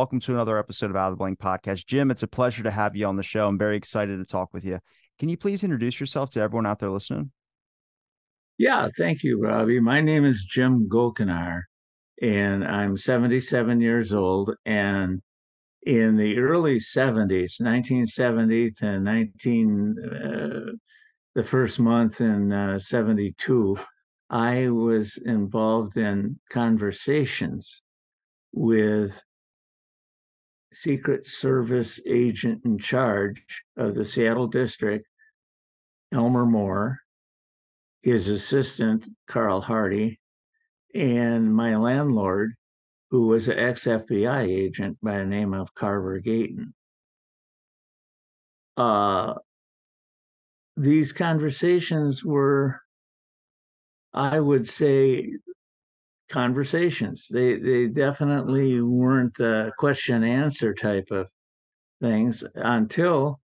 Welcome to another episode of Out of the Blank Podcast. Jim, it's a pleasure to have you on the show. I'm very excited to talk with you. Can you please introduce yourself to everyone out there listening? Yeah, thank you, Robbie. My name is Jim Gochenaur, and I'm 77 years old. And in the early 70s, 1970 to 19, uh, the first month in uh, 72, I was involved in conversations with Secret Service agent in charge of the Seattle district, Elmer Moore, his assistant, Carl Hardy, and my landlord, who was an ex FBI agent by the name of Carver Gayton. Uh, these conversations were, I would say, conversations. They they definitely weren't a question answer type of things until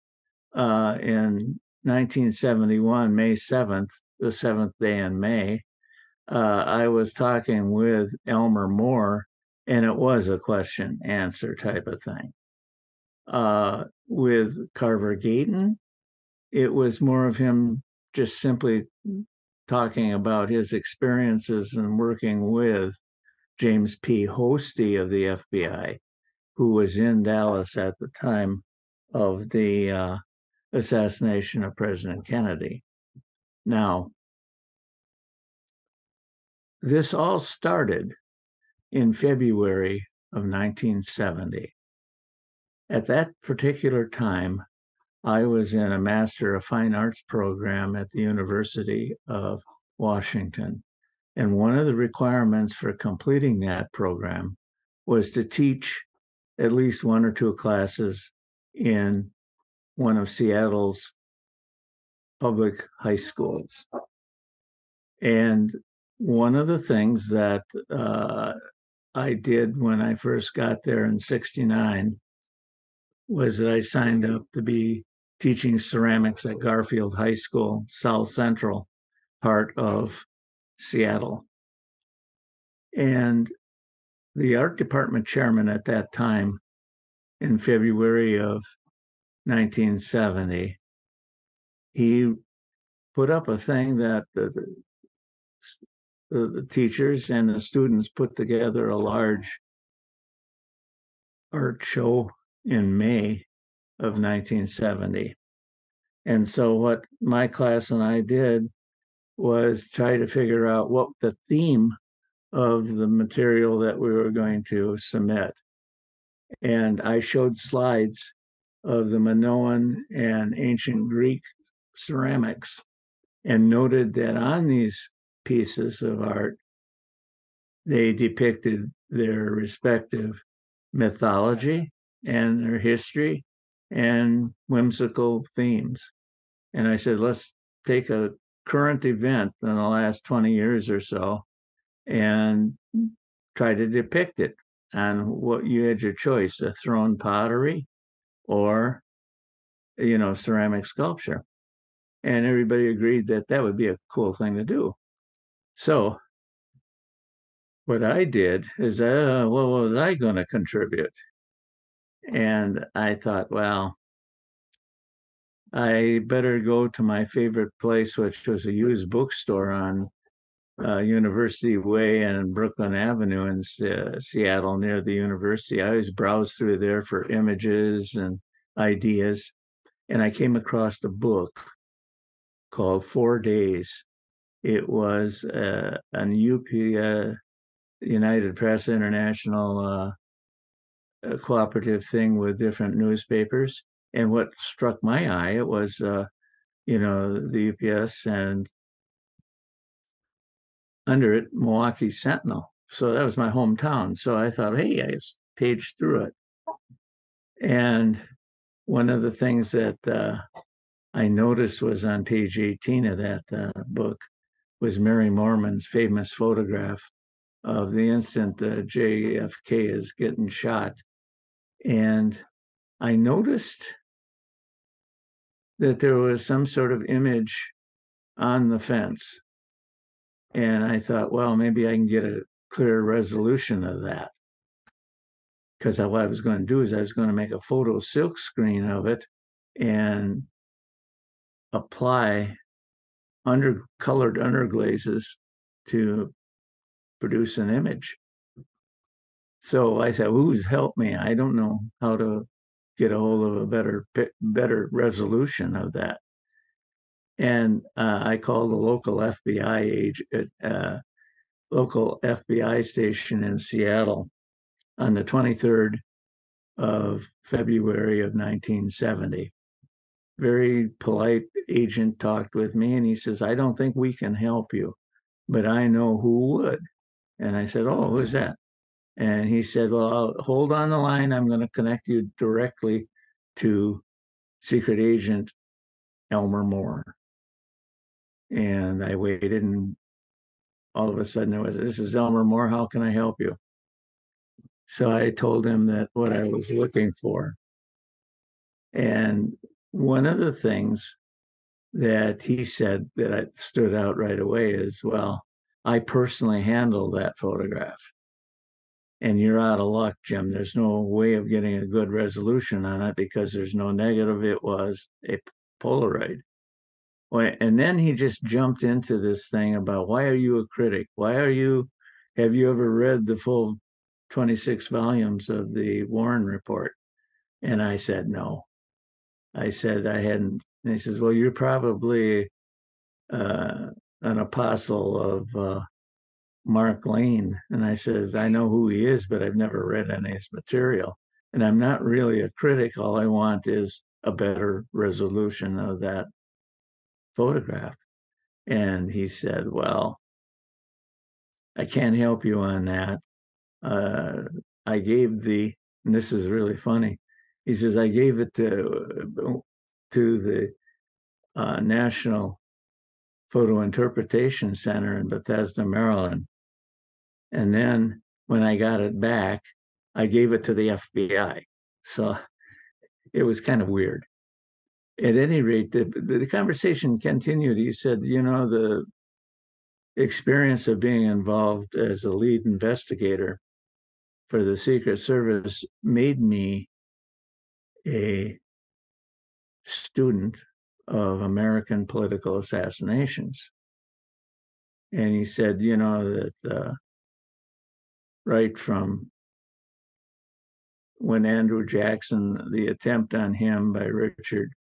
uh, in 1971, May 7th, the seventh day in May, uh, I was talking with Elmer Moore, and it was a question answer type of thing. Uh, with Carver Gayton, it was more of him just simply talking about his experiences and working with James P. Hosty of the FBI, who was in Dallas at the time of the uh, assassination of President Kennedy. Now, this all started in February of 1970. At that particular time, I was in a Master of Fine Arts program at the University of Washington. And one of the requirements for completing that program was to teach at least one or two classes in one of Seattle's public high schools. And one of the things that uh, I did when I first got there in 69 was that I signed up to be teaching ceramics at Garfield High School, South Central part of Seattle. And the art department chairman at that time, in February of 1970, he put up a thing that the, the, the teachers and the students put together a large art show in May of 1970. And so, what my class and I did was try to figure out what the theme of the material that we were going to submit. And I showed slides of the Minoan and ancient Greek ceramics and noted that on these pieces of art, they depicted their respective mythology and their history and whimsical themes. And I said, let's take a current event in the last 20 years or so and try to depict it and what you had your choice a thrown pottery or you know ceramic sculpture. And everybody agreed that that would be a cool thing to do. So what i did is uh, what was i going to contribute and i thought well I better go to my favorite place, which was a used bookstore on uh, University Way and Brooklyn Avenue in uh, Seattle near the university. I always browse through there for images and ideas. And I came across a book called Four Days. It was uh, an UP, uh, United Press International uh, cooperative thing with different newspapers and what struck my eye it was uh, you know the UPS and under it Milwaukee Sentinel. So that was my hometown. So I thought, hey, I just paged through it. And one of the things that uh, I noticed was on page 18 of that uh, book was Mary Moorman's famous photograph of the instant uh, JFK is getting shot. And I noticed that there was some sort of image on the fence. And I thought, well, maybe I can get a clear resolution of that. because what I was going to do is I was going to make a photo silk screen of it and apply under colored underglazes to produce an image. So I said, "Who's help me? I don't know how to get a hold of a better better resolution of that." And uh, I called the local FBI agent, uh, local FBI station in Seattle on the 23rd of February of 1970. Very polite agent talked with me and he says, I don't think we can help you, but I know who would. And I said, Oh, who's that? And he said, Well, I'll hold on the line. I'm going to connect you directly to secret agent Elmer Moore. And I waited, and all of a sudden it was, This is Elmer Moore. How can I help you? So I told him that what I was looking for. And one of the things that he said that stood out right away is, well, I personally handle that photograph. And you're out of luck, Jim. There's no way of getting a good resolution on it because there's no negative. It was a Polaroid. And then he just jumped into this thing about why are you a critic? Why are you, have you ever read the full 26 volumes of the Warren Report? And I said, no. I said I hadn't. And he says, well, you're probably uh, an apostle of uh, Mark Lane. And I says, I know who he is, but I've never read any of his material. And I'm not really a critic. All I want is a better resolution of that photograph. And he said, well, I can't help you on that uh, I gave the, and this is really funny. He says I gave it to to the uh, National Photo Interpretation Center in Bethesda, Maryland, and then when I got it back, I gave it to the FBI. So it was kind of weird. At any rate, the, the conversation continued. He said, you know, the experience of being involved as a lead investigator for the Secret Service made me a student of American political assassinations. And he said, you know, that uh, right from when Andrew Jackson, the attempt on him by Richard,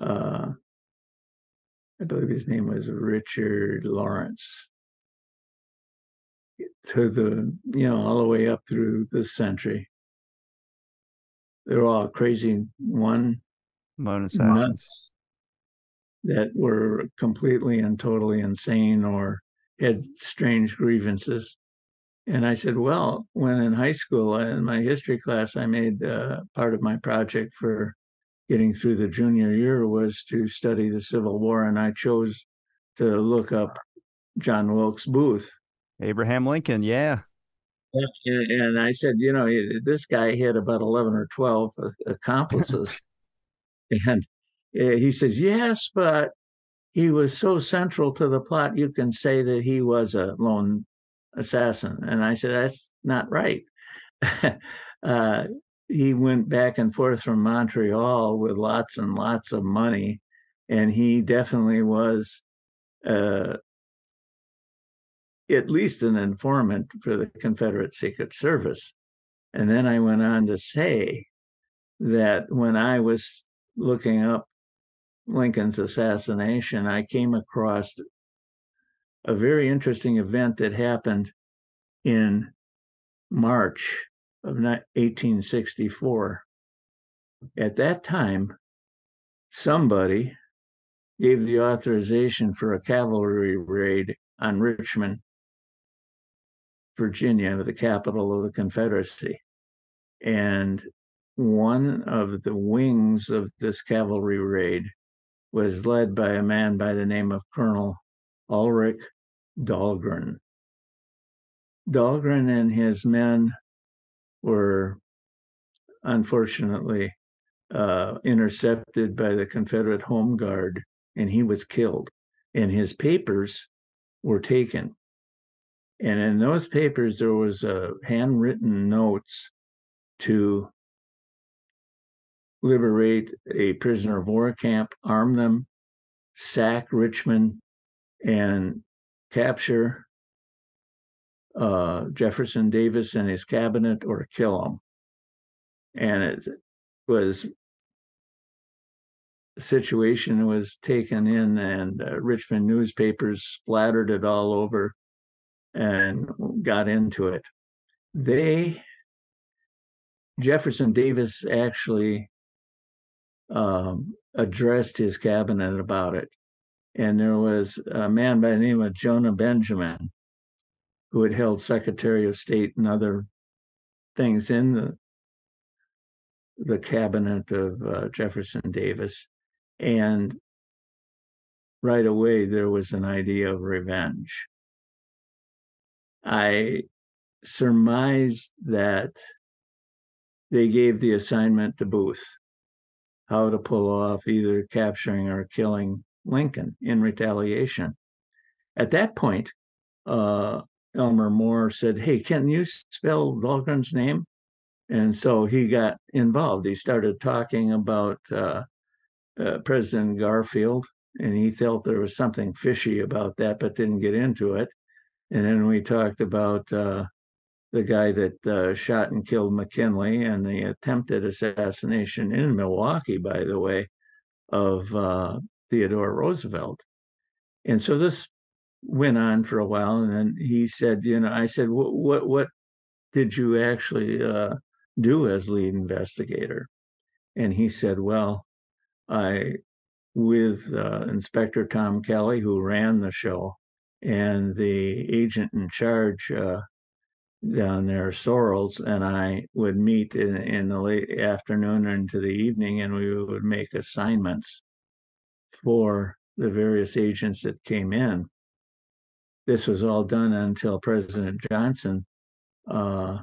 uh, I believe his name was Richard Lawrence, to the you know all the way up through this century. They're all crazy one nuts that were completely and totally insane or had strange grievances. And I said, well, when in high school, uh, in my history class, I made uh, part of my project for getting through the junior year was to study the Civil War, and I chose to look up John Wilkes Booth Abraham Lincoln, yeah. And, and I said, you know, this guy had about 11 or 12 uh, accomplices. and uh, he says, yes, but he was so central to the plot, you can say that he was a lone assassin. And I said, that's not right. uh, he went back and forth from Montreal with lots and lots of money. And he definitely was uh, at least an informant for the Confederate Secret Service. And then I went on to say that when I was looking up Lincoln's assassination, I came across a very interesting event that happened in March of 1864. At that time, somebody gave the authorization for a cavalry raid on Richmond Virginia, the capital of the Confederacy. And one of the wings of this cavalry raid was led by a man by the name of Colonel Ulrich Dahlgren. Dahlgren and his men were unfortunately uh, intercepted by the Confederate Home Guard, and he was killed. And his papers were taken. And in those papers, there was a handwritten notes to liberate a prisoner of war camp, arm them, sack Richmond, and capture uh, Jefferson Davis and his cabinet or kill him. And it was situation was taken in, and uh, Richmond newspapers splattered it all over and got into it. They, Jefferson Davis actually um, addressed his cabinet about it. And there was a man by the name of Judah Benjamin who had held Secretary of State and other things in the the cabinet of uh, Jefferson Davis, and right away there was an idea of revenge. I surmised that they gave the assignment to Booth how to pull off either capturing or killing Lincoln in retaliation. At that point, uh, Elmer Moore said, Hey, can you spell Dahlgren's name? And so he got involved. He started talking about uh, uh, President Garfield, and he felt there was something fishy about that, but didn't get into it. And then we talked about uh, the guy that uh, shot and killed McKinley and the attempted assassination in Milwaukee, by the way, of uh, Theodore Roosevelt. And so this went on for a while, and then he said, you know, I said, what what, what did you actually uh, do as lead investigator? And he said, well, I with uh, Inspector Tom Kelly, who ran the show, and the agent in charge uh, down there, Sorrels, and I would meet in, in the late afternoon into the evening, and we would make assignments for the various agents that came in. This was all done until President Johnson uh,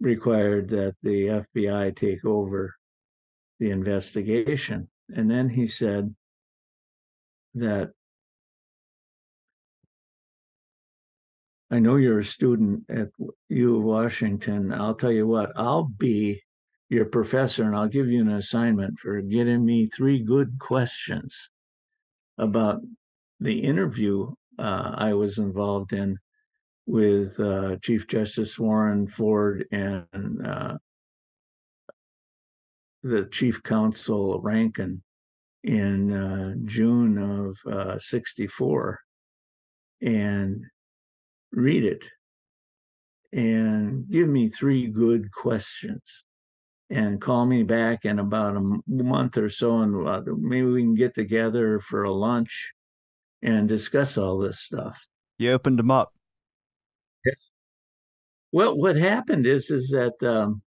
required that the FBI take over the investigation. And then he said that I know you're a student at U of Washington. I'll tell you what, I'll be your professor and I'll give you an assignment for getting me three good questions about the interview uh, I was involved in with uh, Chief Justice Warren Ford and uh, the Chief Counsel Rankin in uh, June of 64. Uh, and read it and give me three good questions and call me back in about a month or so and uh, maybe we can get together for a lunch and discuss all this stuff. You opened them up. Well what happened is is that um,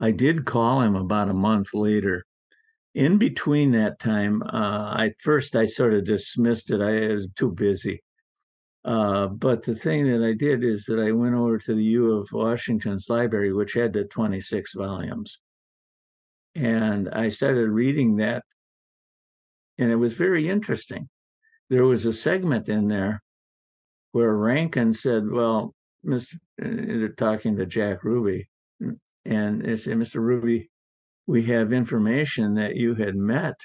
i did call him about a month later. In between that time uh, at first i sort of dismissed it. I was too busy uh, but the thing that I did is that I went over to the U of Washington's library, which had the 26 volumes. And I started reading that. And it was very interesting. There was a segment in there where Rankin said, Well, Mr. They're talking to Jack Ruby. And they said, Mr. Ruby, we have information that you had met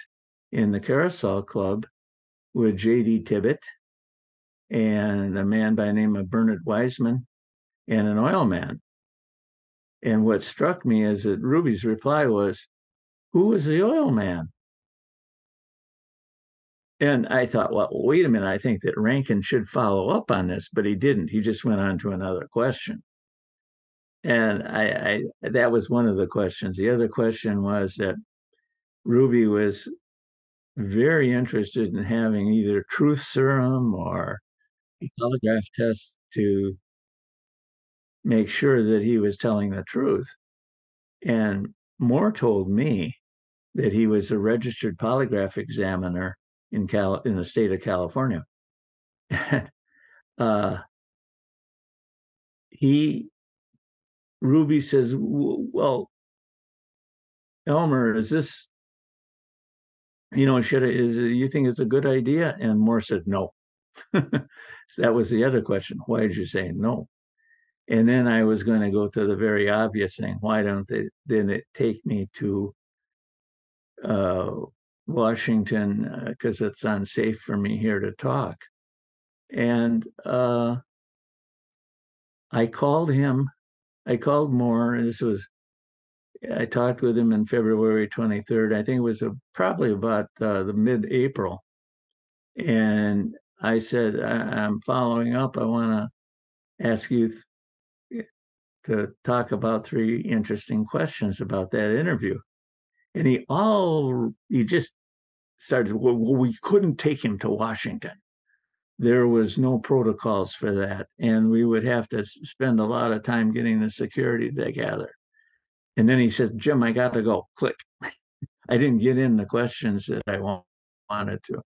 in the Carousel Club with J.D. Tippit and a man by the name of Bernard Weissman and an oil man. And what struck me is that Ruby's reply was, Who was the oil man? And I thought, well, wait a minute. I think that Rankin should follow up on this, but he didn't. He just went on to another question. And I, I that was one of the questions. The other question was that Ruby was very interested in having either truth serum or polygraph test to make sure that he was telling the truth. And Moore told me that he was a registered polygraph examiner in Cal in the state of California. uh, he Ruby says, "Well, Elmer, is this you know should it, is you think it's a good idea?" And Moore said, "No." so that was the other question. Why did you say no? And then I was going to go to the very obvious thing. Why don't they then it take me to uh, Washington because uh, it's unsafe for me here to talk? And uh, I called him. I called Moore. And This was I talked with him in February 23rd. I think it was a, probably about uh, the mid-April, and I said, I- am following up. I want to ask you th- eh, to talk about three interesting questions about that interview. And he all he just started. Well, we couldn't take him to Washington. There was no protocols for that, and we would have to spend a lot of time getting the security together. And then he said, Jim, I got to go. Click. I didn't get in the questions that I wanted to.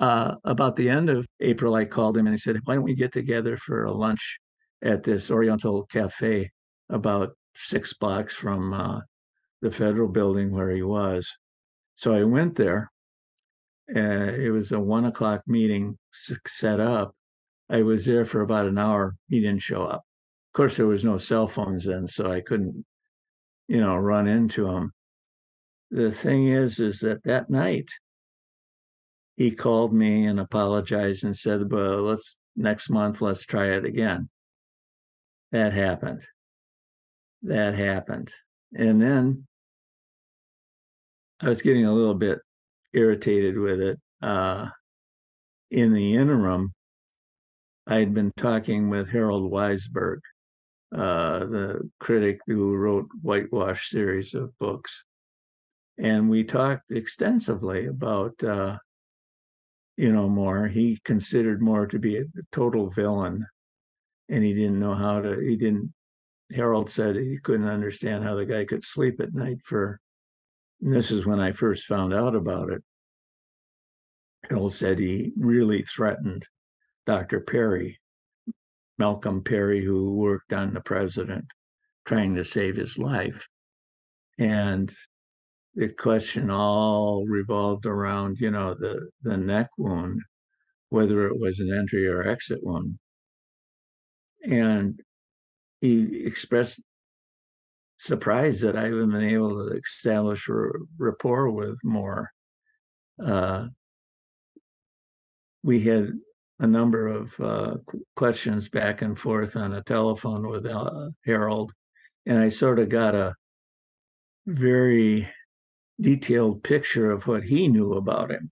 Uh, about the end of April, I called him and I said, Why don't we get together for a lunch at this Oriental Cafe about six blocks from uh, the federal building where he was? So I went there. It was a one o'clock meeting set up. I was there for about an hour. He didn't show up. Of course, there was no cell phones then, so I couldn't you know, run into him. The thing is, is that that night he called me and apologized and said, well, let's next month, let's try it again. That happened. That happened. And then I was getting a little bit irritated with it. Uh, in the interim, I had been talking with Harold Weisberg, uh, the critic who wrote Whitewash series of books. And we talked extensively about, uh, you know, Moore. He considered Moore to be a total villain, and he didn't know how to. He didn't. Harold said he couldn't understand how the guy could sleep at night for. this is when I first found out about it. Harold said he really threatened Dr. Perry Malcolm Perry, who worked on the president, trying to save his life. And the question all revolved around, you know, the, the neck wound, whether it was an entry or exit wound. And he expressed surprise that I haven't been able to establish rapport with Moore. Uh, we had a number of uh, questions back and forth on a telephone with uh, Harold, and I sort of got a very detailed picture of what he knew about him.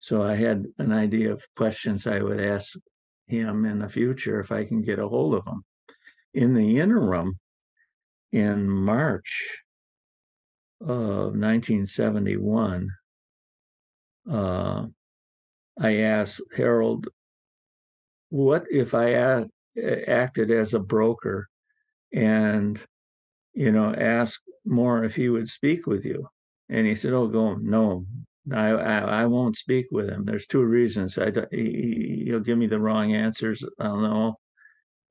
So I had an idea of questions I would ask him in the future if I can get a hold of him. In the interim, in March of 1971, uh, I asked Harold, what if I act, acted as a broker and, you know, asked Moore if he would speak with you? And he said, oh, go, no, I, I, I won't speak with him. There's two reasons. I, he, he'll give me the wrong answers. I don't know.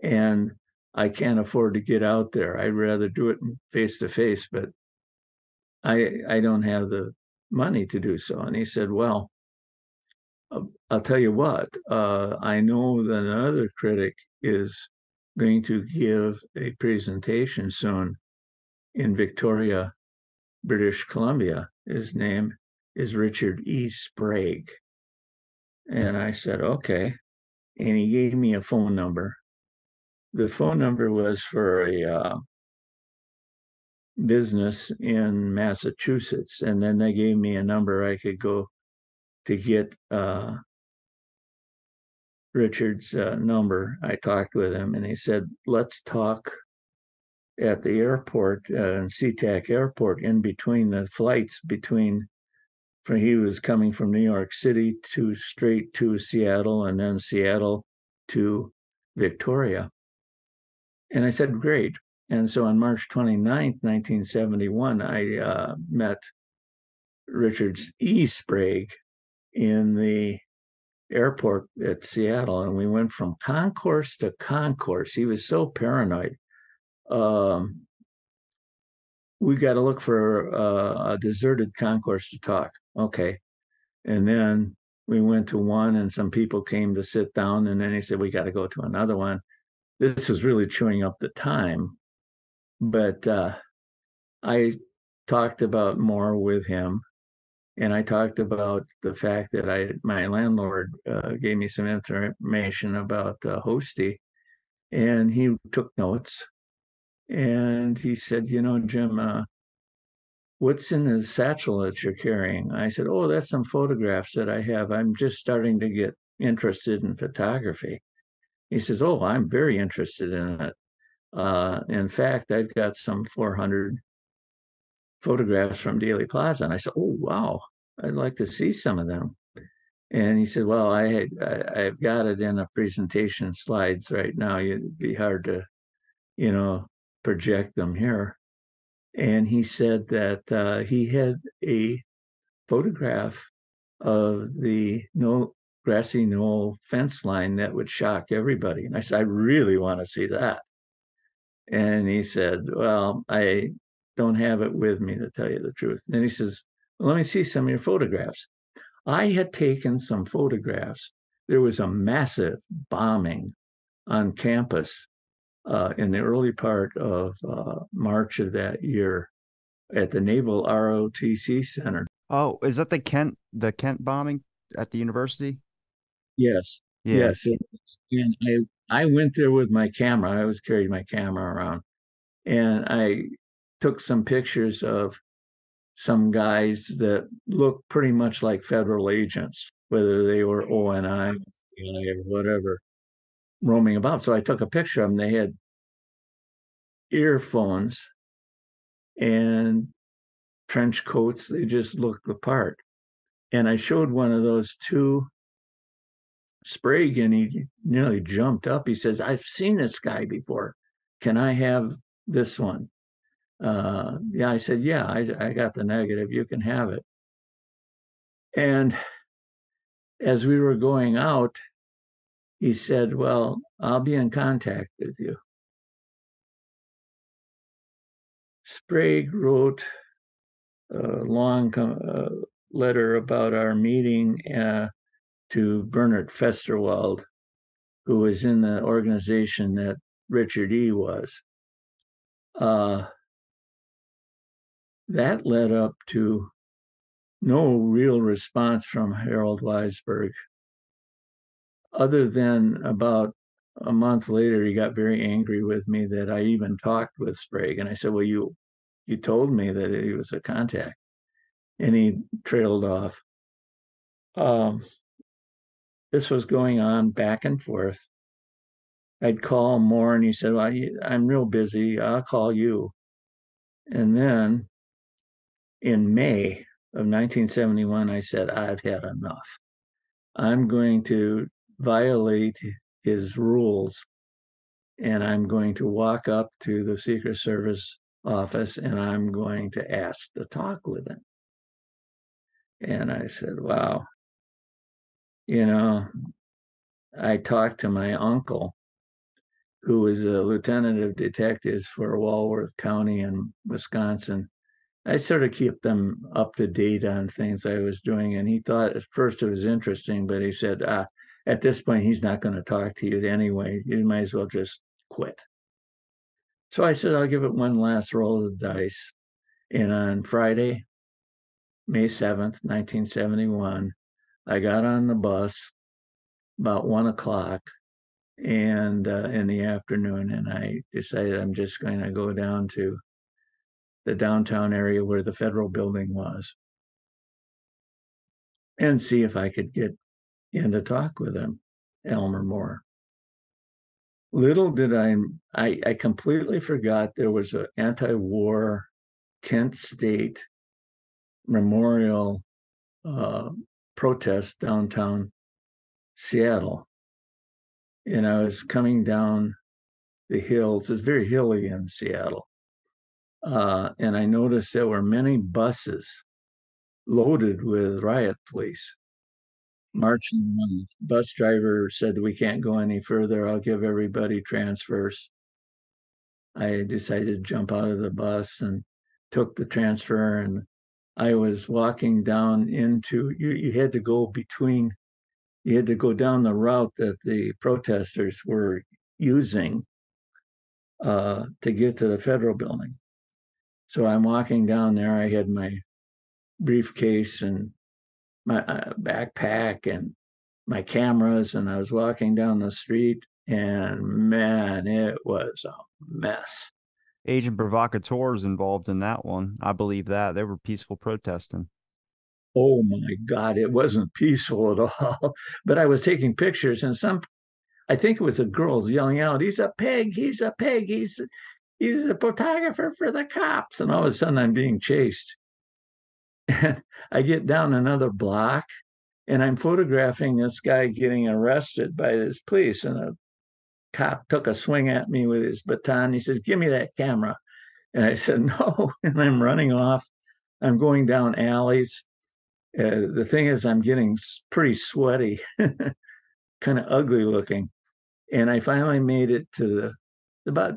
And I can't afford to get out there. I'd rather do it face to face, but I I don't have the money to do so. And he said, well, I'll tell you what, uh, I know that another critic is going to give a presentation soon in Victoria, British Columbia. His name is Richard E. Sprague. And I said, okay. And he gave me a phone number. The phone number was for a uh, business in Massachusetts. And then they gave me a number I could go to get uh, Richard's uh, number. I talked with him and he said, let's talk at the airport, uh, SeaTac airport, in between the flights between, for he was coming from New York City to straight to Seattle and then Seattle to Victoria. And I said, great. And so on March 29th, 1971, I uh, met Richard E. Sprague in the airport at Seattle, and we went from concourse to concourse. He was so paranoid. Um, we got to look for uh, a deserted concourse to talk. Okay, and then we went to one, and some people came to sit down, and then he said we got to go to another one. this was really chewing up the time. But uh, I talked about Moore with him, and I talked about the fact that I my landlord uh, gave me some information about uh, Hosty, and he took notes, and he said, you know, Jim. Uh, what's in the satchel that you're carrying? I said, Oh, that's some photographs that I have. I'm just starting to get interested in photography. He says, Oh, I'm very interested in it. Uh, in fact, I've got some 400 photographs from Dealey Plaza. And I said, Oh, wow, I'd like to see some of them. And he said, Well, I, I, have got it in a presentation slides right now. It'd be hard to, you know, project them here and he said that uh, he had a photograph of the no grassy knoll fence line that would shock everybody. And I said, I really want to see that. And he said, Well, I don't have it with me to tell you the truth. And he says, well, Let me see some of your photographs. I had taken some photographs. There was a massive bombing on campus uh, in the early part of uh, March of that year at the Naval ROTC Center. Oh, is that the Kent the Kent bombing at the university? Yes. Yeah. Yes. And I I went there with my camera. I always carried my camera around, and I took some pictures of some guys that looked pretty much like federal agents, whether they were ONI or whatever roaming about. So I took a picture of them. They had earphones and trench coats. They just looked the part. And I showed one of those to Sprague, and he nearly jumped up. He says, I've seen this guy before. Can I have this one? Uh, yeah, I said, Yeah, I, I got the negative. You can have it. And as we were going out, he said, Well, I'll be in contact with you. Sprague wrote a long uh, letter about our meeting uh, to Bernard Fensterwald, who was in the organization that Richard E. was. Uh, that led up to no real response from Harold Weisberg other than about a month later, he got very angry with me that I even talked with Sprague. And I said, Well, you you told me that he was a contact. And he trailed off. Um, this was going on back and forth. I'd call him more, and he said, well, I'm real busy. I'll call you. And then in May of 1971, I said, I've had enough. I'm going to violate his rules and I'm going to walk up to the Secret Service office and I'm going to ask to talk with him. And I said, wow, you know, I talked to my uncle, who was a lieutenant of detectives for Walworth County in Wisconsin. I sort of keep them up to date on things I was doing. And he thought at first it was interesting, but he said, ah, at this point, he's not going to talk to you anyway. You might as well just quit. So I said, I'll give it one last roll of the dice. And on Friday, May 7th, 1971, I got on the bus about one o'clock and uh, in the afternoon, and I decided I'm just going to go down to the downtown area where the federal building was and see if I could get in to talk with him, Elmer Moore. Little did I, I, I completely forgot there was an anti-war Kent State memorial uh, protest downtown Seattle. And I was coming down the hills. It's very hilly in Seattle. Uh, and I noticed there were many buses loaded with riot police marching on. Bus driver said we can't go any further. I'll give everybody transfers. I decided to jump out of the bus and took the transfer and I was walking down into you you had to go between you had to go down the route that the protesters were using uh, to get to the federal building. So I'm walking down there. I had my briefcase and my uh, backpack and my cameras, and I was walking down the street, and man, it was a mess. Agent provocateurs involved in that one. I believe that they were peaceful protesting. Oh my God, it wasn't peaceful at all. but I was taking pictures, and some, I think it was a girls yelling out, "He's a pig! He's a pig! He's he's a photographer for the cops!" And all of a sudden, I'm being chased. And I get down another block, and I'm photographing this guy getting arrested by this police, and a cop took a swing at me with his baton. He says, Give me that camera. And I said, No. And I'm running off. I'm going down alleys. Uh, the thing is, I'm getting pretty sweaty, kind of ugly looking. And I finally made it to the about,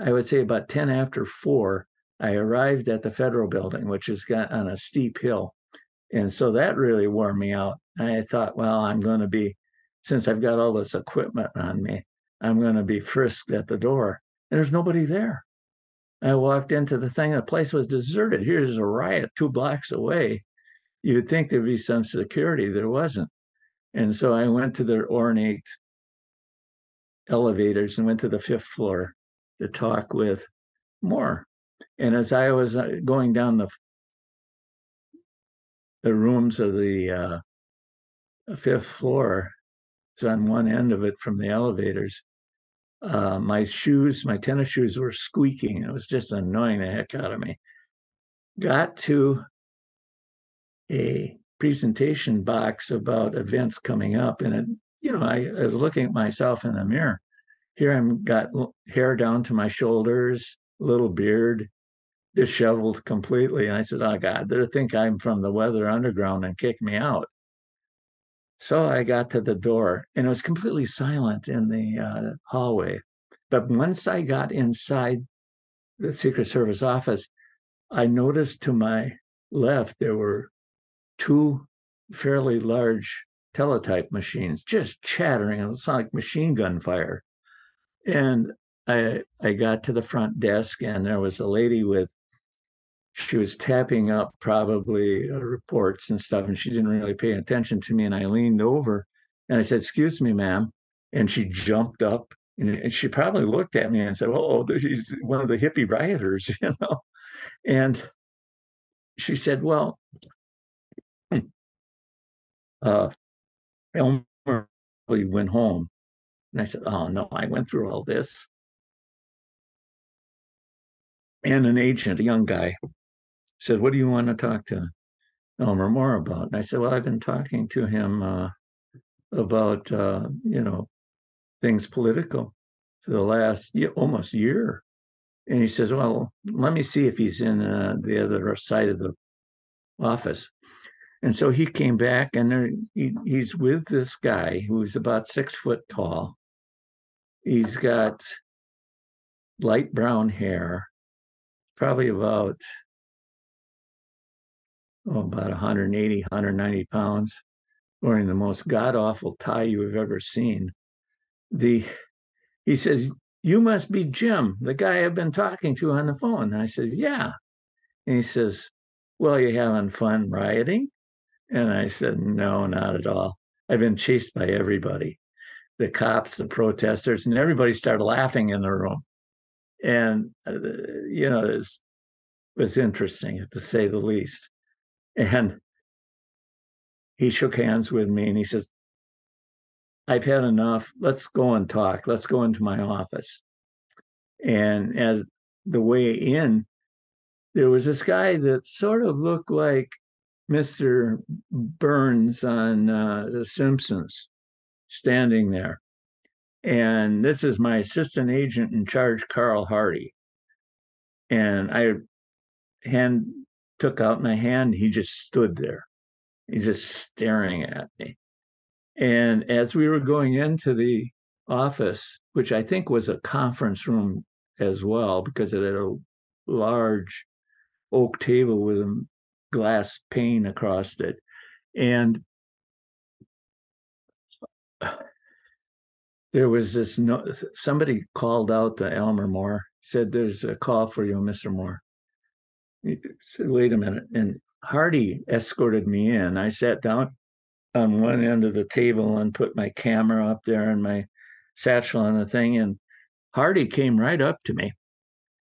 I would say about 10 after four. I arrived at the federal building, which is on a steep hill. And so that really wore me out. I thought, well, I'm going to be, since I've got all this equipment on me, I'm going to be frisked at the door. And there's nobody there. I walked into the thing, the place was deserted. Here's a riot two blocks away. You'd think there'd be some security. There wasn't. And so I went to the ornate elevators and went to the fifth floor to talk with Moore. And as I was uh, going down the the rooms of the uh, fifth floor, so on one end of it from the elevators, uh, my shoes, my tennis shoes were squeaking. It was just annoying the heck out of me. Got to a presentation box about events coming up, and it, you know, I, I was looking at myself in the mirror. Here I'm got hair down to my shoulders, little beard, disheveled completely. And I said, "Oh God, they think I'm from the Weather Underground and kick me out." So I got to the door and it was completely silent in the uh, hallway. But once I got inside the Secret Service office, I noticed to my left there were two fairly large teletype machines just chattering. It was like machine gun fire. And I I got to the front desk and there was a lady with she was tapping up probably uh, reports and stuff, and she didn't really pay attention to me. And I leaned over and I said, "Excuse me, ma'am," and she jumped up and, she probably looked at me and said, "Oh, she's one of the hippie rioters," you know. And she said, "Well, hmm, uh, Elmer probably went home." And I said, "Oh no, I went through all this." And an agent, a young guy, said, What do you want to talk to Elmer Moore about? And I said, Well, I've been talking to him uh, about, uh, you know, things political for the last almost year. And he says, Well, let me see if he's in uh, the other side of the office. And so he came back, and there, he, he's with this guy who's about six foot tall. He's got light brown hair, probably about oh, about 180, 190 pounds, wearing the most god awful tie you have ever seen. The he says, You must be Jim, the guy I've been talking to on the phone. And I says, Yeah. And he says, Well, you having fun rioting? And I said, No, not at all. I've been chased by everybody the cops, the protesters, and everybody started laughing in the room. And, uh, you know, it was, was interesting to say the least. And he shook hands with me and he says, I've had enough. Let's go and talk. Let's go into my office. And as the way in, there was this guy that sort of looked like Mr. Burns on uh, The Simpsons standing there. And this is my assistant agent in charge, Carl Hardy. And I hand took out my hand. He just stood there. He's just staring at me. And as we were going into the office, which I think was a conference room as well, because it had a large oak table with a glass pane across it. And there was this no somebody called out to Elmer Moore, said, There's a call for you, Mr. Moore. He said, Wait a minute. And Hardy escorted me in. I sat down on one end of the table and put my camera up there and my satchel on the thing. And Hardy came right up to me,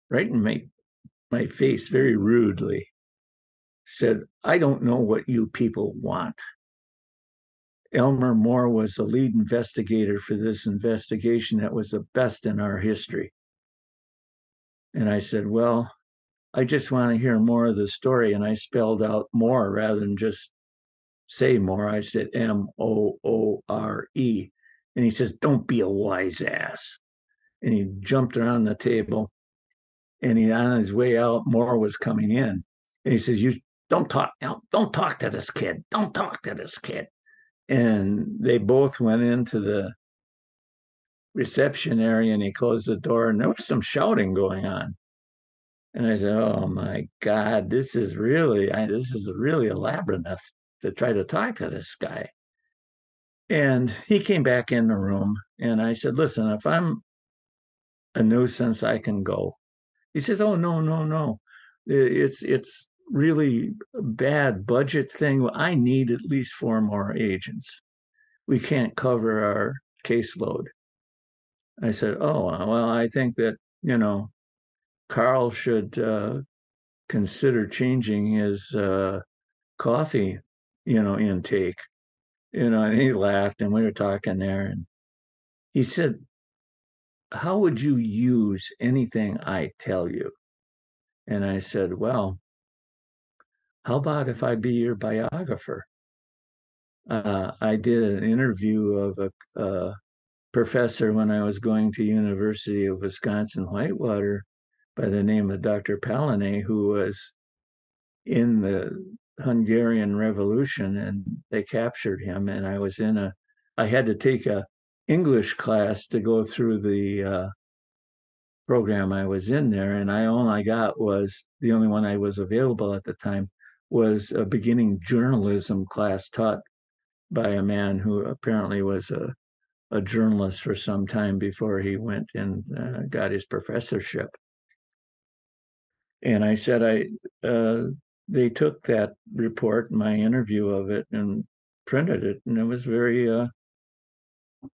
right in my my face very rudely, said, I don't know what you people want. Elmer Moore was the lead investigator for this investigation that was the best in our history. And I said, Well, I just want to hear more of the story. And I spelled out more rather than just say more. I said M O O R E. And he says, Don't be a wise ass. And he jumped around the table. And he on his way out, Moore was coming in. And he says, You don't talk, don't talk to this kid. Don't talk to this kid. And they both went into the reception area and he closed the door and there was some shouting going on. And I said, "Oh my God, this is really I, this is really a labyrinth to try to talk to this guy." And he came back in the room, and I said, "Listen, if I'm a nuisance, I can go." He says, "Oh no, no, no, it's it's really bad budget thing. I need at least four more agents. We can't cover our caseload." I said, "Oh well, I think that you know Carl should uh, consider changing his uh, coffee, you know, intake. You know, and he laughed, and we were talking there, and he said, "How would you use anything I tell you?" And I said, "Well, how about if I be your biographer?" Uh, I did an interview of a, a professor when I was going to University of Wisconsin Whitewater by the name of Dr. Palanay, who was in the Hungarian Revolution, and they captured him. And I was in a, I had to take a English class to go through the uh, program I was in there, and I all I got was the only one I was available at the time was a beginning journalism class taught by a man who apparently was a a journalist for some time before he went and uh, got his professorship and I said I uh, they took that report, my interview of it, and printed it, and it was very. Uh,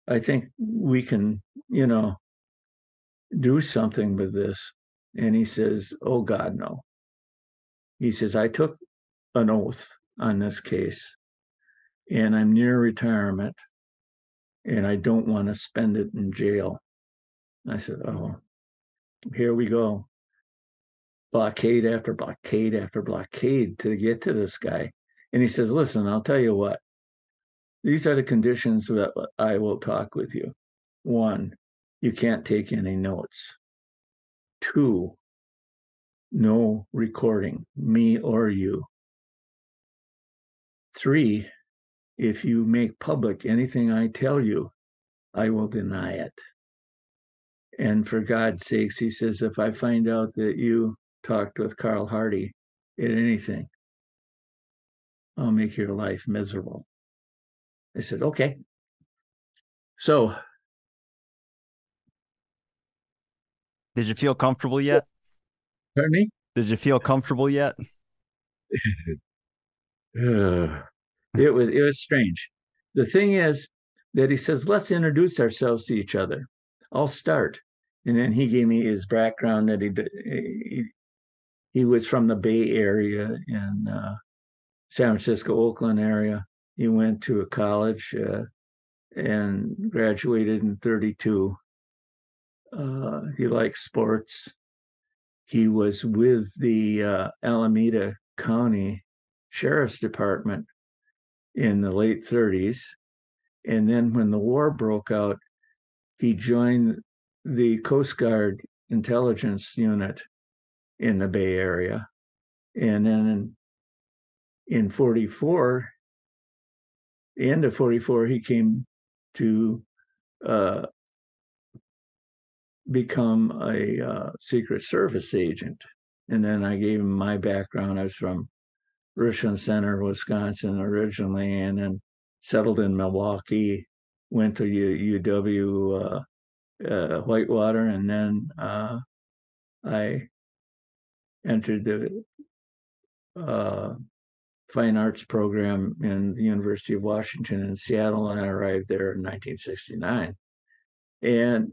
I think we can, you know, do something with this. And he says, "Oh God, no." He says, "I took an oath on this case, and I'm near retirement, and I don't want to spend it in jail." I said, "Oh, here we go." blockade after blockade after blockade to get to this guy. And he says, Listen, I'll tell you what, these are the conditions that I will talk with you. One, you can't take any notes. Two, no recording, me or you. Three, if you make public anything I tell you, I will deny it. And for God's sakes, he says, if I find out that you talked with Carl Hardy at anything, I'll make your life miserable. I said, okay. So, did you feel comfortable yet? Pardon me? Did you feel comfortable yet? uh, it was it was strange. The thing is that he says, let's introduce ourselves to each other. I'll start. And then he gave me his background that he, he he was from the Bay Area in uh, San Francisco, Oakland area. He went to a college uh, and graduated in 32. Uh, he liked sports. He was with the uh, Alameda County Sheriff's Department in the late 30s. And then when the war broke out, he joined the Coast Guard intelligence unit in the Bay Area. And then in, in 44, the end of 44, he came to uh, become a uh, Secret Service agent. And then I gave him my background. I was from Richland Center, Wisconsin originally, and then settled in Milwaukee went to UW uh, uh, Whitewater, and then uh, I entered the uh, fine arts program in the University of Washington in Seattle, and I arrived there in 1969. And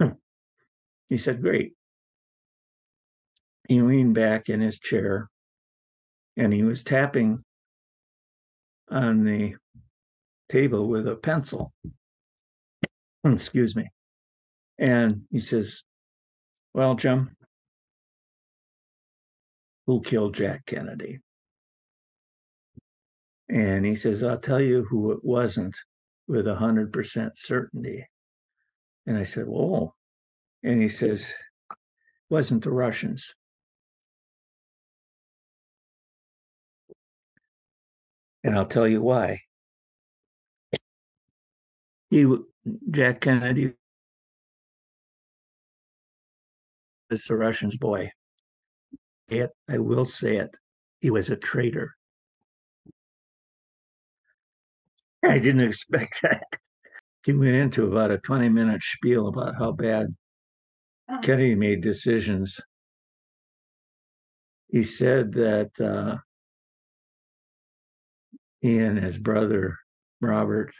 he said, Great. He leaned back in his chair and he was tapping on the table with a pencil. Hmm, excuse me. And he says, Well, Jim, who killed Jack Kennedy? And he says, I'll tell you who it wasn't with 100% certainty. And I said, Whoa. And he says, wasn't the Russians. And I'll tell you why. He, Jack Kennedy, is the Russians' boy. It, I will say it, he was a traitor. I didn't expect that. He went into about a 20 minute spiel about how bad Kennedy made decisions. He said that uh, he and his brother, Robert,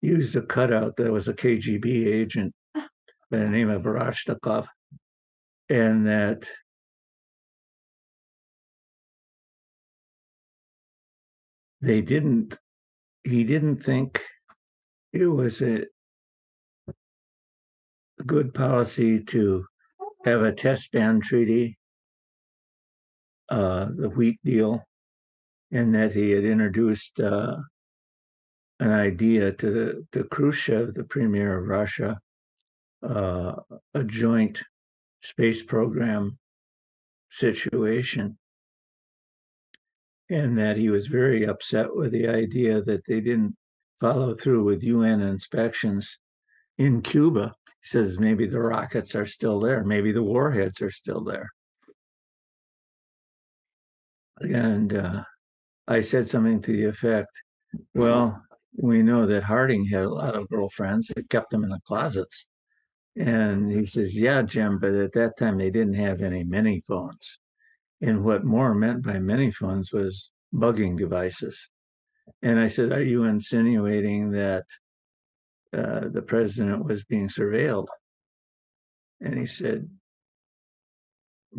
used a cutout that was a KGB agent by the name of Barashnikov, and that they didn't he didn't think it was a, a good policy to have a test ban treaty, uh, the wheat deal, and that he had introduced uh, an idea to the, to Khrushchev, the premier of Russia, uh, a joint space program situation and that he was very upset with the idea that they didn't follow through with UN inspections in Cuba. He says maybe the rockets are still there, maybe the warheads are still there. And uh, I said something to the effect, well, we know that Harding had a lot of girlfriends. It kept them in the closets. And he says, yeah, Jim, but at that time they didn't have any mini phones. And what Moore meant by many phones was bugging devices. And I said, Are you insinuating that uh, the president was being surveilled? And he said,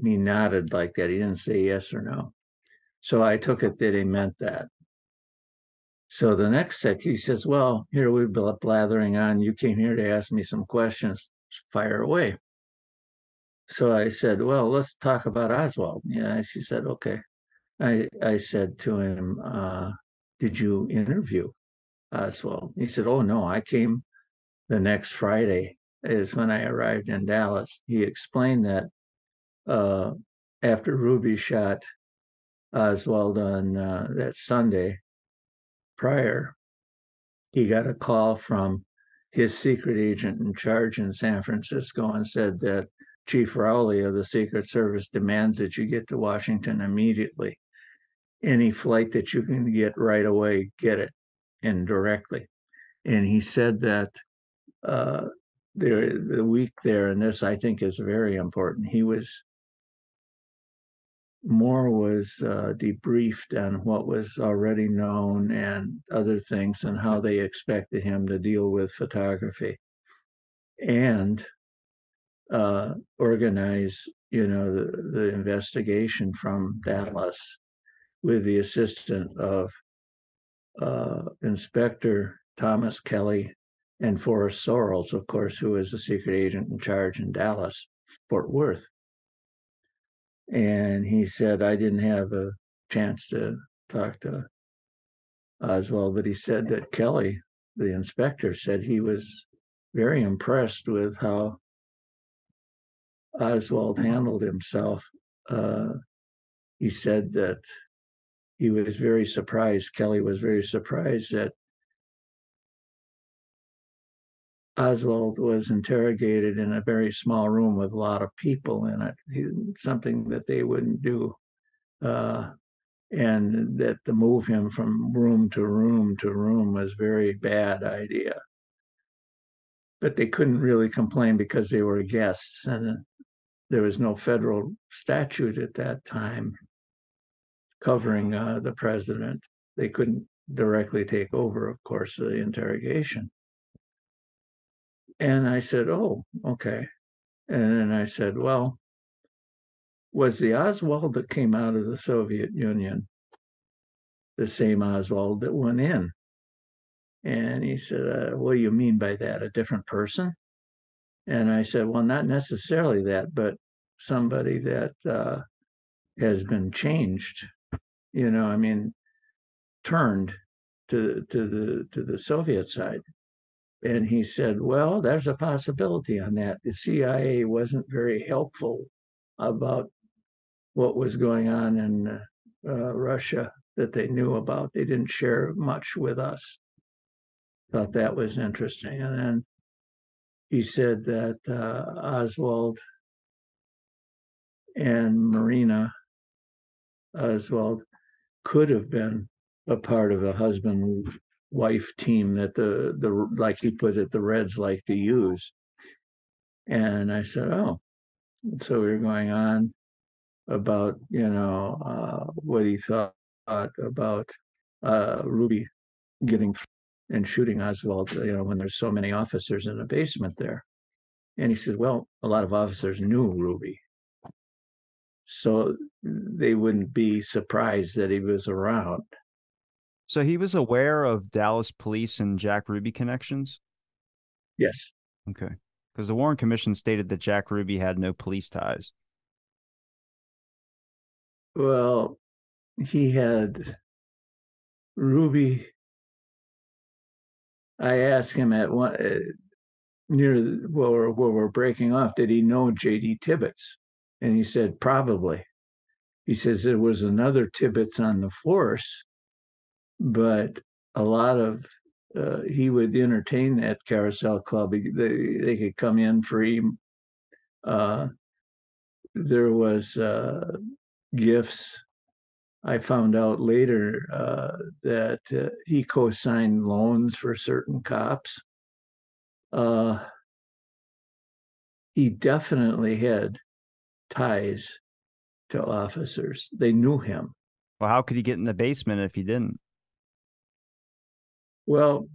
he nodded like that. He didn't say yes or no. So I took it that he meant that. So the next sec, he says, Well, here we've been blathering on. You came here to ask me some questions. Fire away. So I said, Well, let's talk about Oswald. Yeah, she said, Okay. I, I said to him, uh, Did you interview Oswald? He said, Oh, no, I came the next Friday, is when I arrived in Dallas. He explained that uh, after Ruby shot Oswald on uh, that Sunday prior, he got a call from his secret agent in charge in San Francisco and said that Chief Rowley of the Secret Service demands that you get to Washington immediately. Any flight that you can get right away, get it and directly. And he said that uh, there the week there, and this I think is very important. He was Moore was uh, debriefed on what was already known and other things and how they expected him to deal with photography. And uh, organize, you know, the, the investigation from Dallas with the assistant of uh, Inspector Thomas Kelly and Forrest Sorrells, of course, who was the secret agent in charge in Dallas, Fort Worth. And he said, I didn't have a chance to talk to Oswald, but he said that Kelly, the inspector, said he was very impressed with how Oswald handled himself, uh, he said that he was very surprised. Kelly was very surprised that Oswald was interrogated in a very small room with a lot of people in it, he, something that they wouldn't do. Uh, and that to move him from room to room to room was very bad idea. but they couldn't really complain because they were guests and there was no federal statute at that time covering uh, the president. They couldn't directly take over, of course, the interrogation. And I said, Oh, okay. And then I said, Well, was the Oswald that came out of the Soviet Union the same Oswald that went in? And he said, uh, What do you mean by that? A different person? And I said, Well, not necessarily that, but somebody that uh, has been changed. You know, I mean, turned to to the to the Soviet side. And he said, Well, there's a possibility on that. The CIA wasn't very helpful about what was going on in uh, Russia that they knew about. They didn't share much with us thought that was interesting. And then he said that uh, Oswald and Marina Oswald could have been a part of a husband wife team that the the like he put it the Reds like to use. And I said, oh, so we were going on about you know uh, what he thought about uh, Ruby getting and shooting Oswald, you know, when there's so many officers in the basement there. And he says, well, a lot of officers knew Ruby. So they wouldn't be surprised that he was around. So he was aware of Dallas police and Jack Ruby connections? Yes. Okay. Because the Warren Commission stated that Jack Ruby had no police ties. Well, he had Ruby I asked him at one uh, near where we're, where we're breaking off, did he know J.D. Tippit? And he said probably. He says there was another Tippit on the force, but a lot of uh, he would entertain that carousel club. They they could come in free. Uh, there was uh, gifts I found out later uh, that uh, he co-signed loans for certain cops. Uh, he definitely had ties to officers. They knew him. Well, how could he get in the basement if he didn't? Well,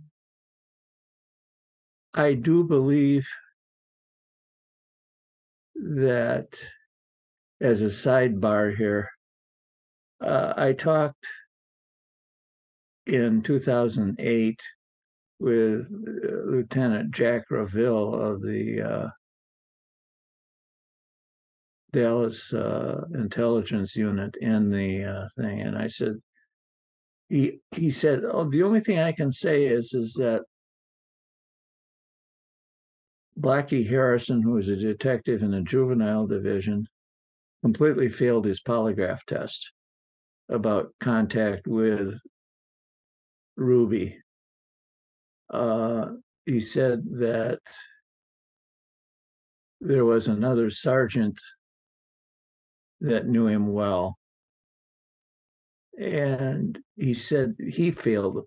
I do believe that as a sidebar here, uh, I talked in 2008 with uh, Lieutenant Jack Revill of the uh, Dallas uh, Intelligence Unit in the uh, thing, and I said, he he said, "Oh, the only thing I can say is is that Blackie Harrison, who was a detective in the juvenile division, completely failed his polygraph test." about contact with Ruby. Uh, he said that there was another sergeant that knew him well. And he said he failed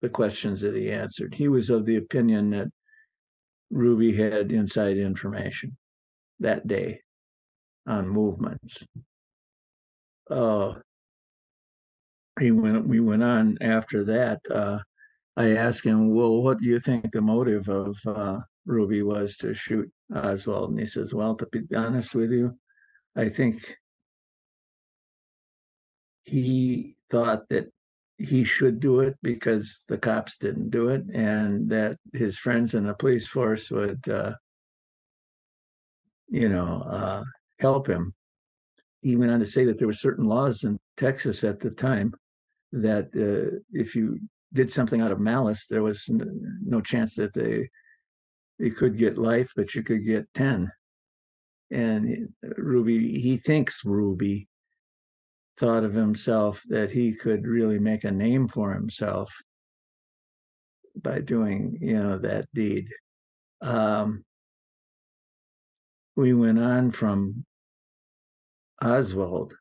the questions that he answered. He was of the opinion that Ruby had inside information that day on movements. Uh, he went we went on after that uh, i asked him well what do you think the motive of uh, ruby was to shoot oswald and he says well to be honest with you i think he thought that he should do it because the cops didn't do it and that his friends in the police force would uh, you know uh, help him he went on to say that there were certain laws in texas at the time that uh, if you did something out of malice, there was no chance that they they could get life, but you could get ten. And Ruby, he thinks Ruby thought of himself that he could really make a name for himself by doing, you know, that deed. Um, we went on from Oswald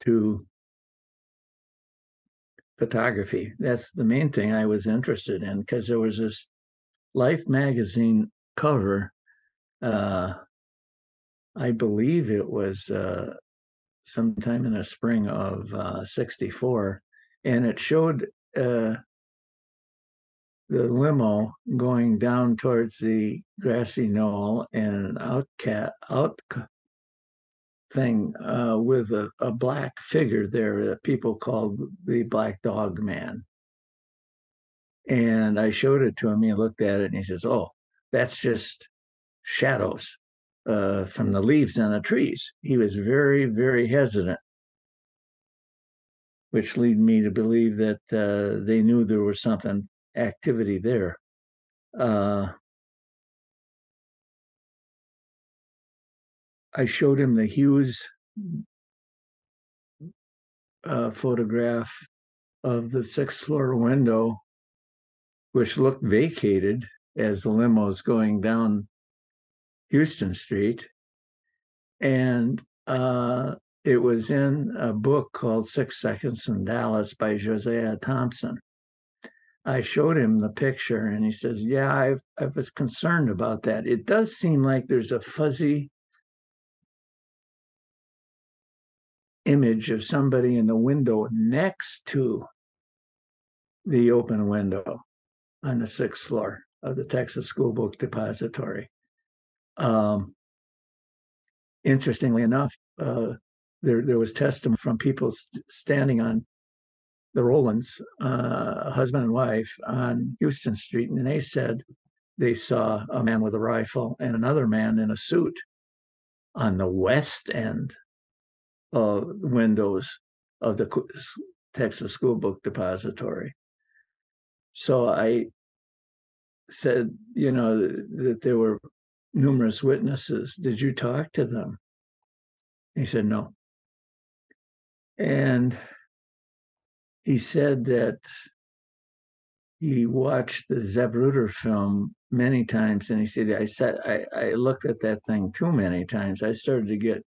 to photography. That's the main thing I was interested in because there was this Life magazine cover. Uh, I believe it was uh, sometime in the spring of uh, 64, and it showed uh, the limo going down towards the grassy knoll and an outcat out thing uh, with a, a black figure there that people called the Black Dog Man. And I showed it to him. He looked at it and he says, "Oh, that's just shadows uh, from the leaves on the trees." He was very, very hesitant, which led me to believe that uh, they knew there was something activity there. Uh, I showed him the Hughes uh, photograph of the sixth floor window, which looked vacated as the limo was going down Houston Street. And uh, it was in a book called Six Seconds in Dallas by Josiah Thompson. I showed him the picture and he says, Yeah, I, I was concerned about that. It does seem like there's a fuzzy image of somebody in the window next to the open window on the sixth floor of the Texas School Book Depository. Um, interestingly enough, uh, there there was testimony from people st- standing on the Rowlands, uh, husband and wife, on Houston Street, and they said they saw a man with a rifle and another man in a suit on the west end of windows of the Texas School Book Depository. So I said, you know, that there were numerous witnesses. Did you talk to them? He said, no. And he said that he watched the Zapruder film many times, and he said, "I said I, I looked at that thing too many times. I started to get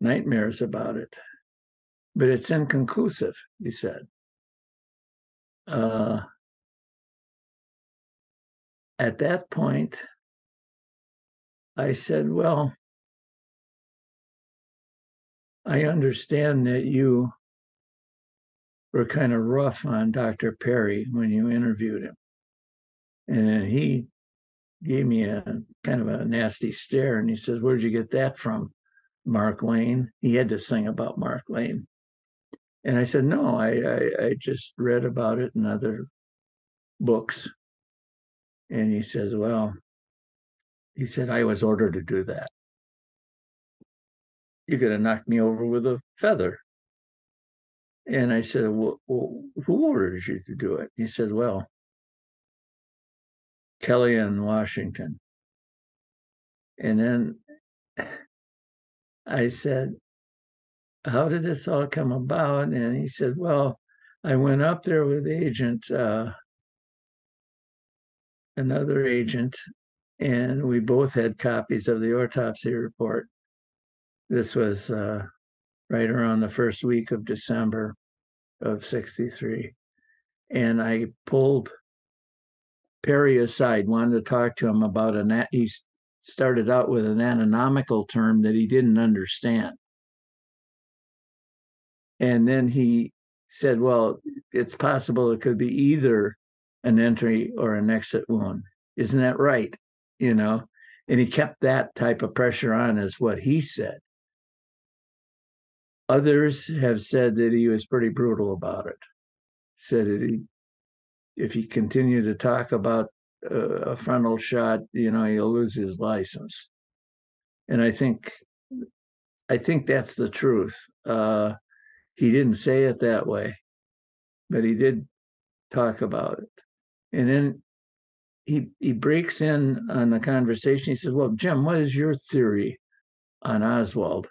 nightmares about it, but it's inconclusive." He said. Uh, at that point, I said, "Well." I understand that you were kind of rough on Dr. Perry when you interviewed him. And he gave me a kind of a nasty stare and he says, Where'd you get that from? Mark Lane. He had to sing about Mark Lane. And I said, No, I, I, I just read about it in other books. And he says, Well, he said, I was ordered to do that. You could have knocked me over with a feather. And I said, well, well, who orders you to do it? He said, well, Kelly in Washington. And then I said, how did this all come about? And he said, well, I went up there with agent, uh, another agent, and we both had copies of the autopsy report. This was uh, right around the first week of December of 63. And I pulled Perry aside, wanted to talk to him about an, he started out with an anatomical term that he didn't understand. And then he said, well, it's possible it could be either an entry or an exit wound. Isn't that right? You know, and he kept that type of pressure on, is what he said. Others have said that he was pretty brutal about it. Said that he, if he continued to talk about uh, a frontal shot, you know, he'll lose his license. And I think, I think that's the truth. Uh, he didn't say it that way, but he did talk about it. And then he he breaks in on the conversation. He says, "Well, Jim, what is your theory on Oswald?"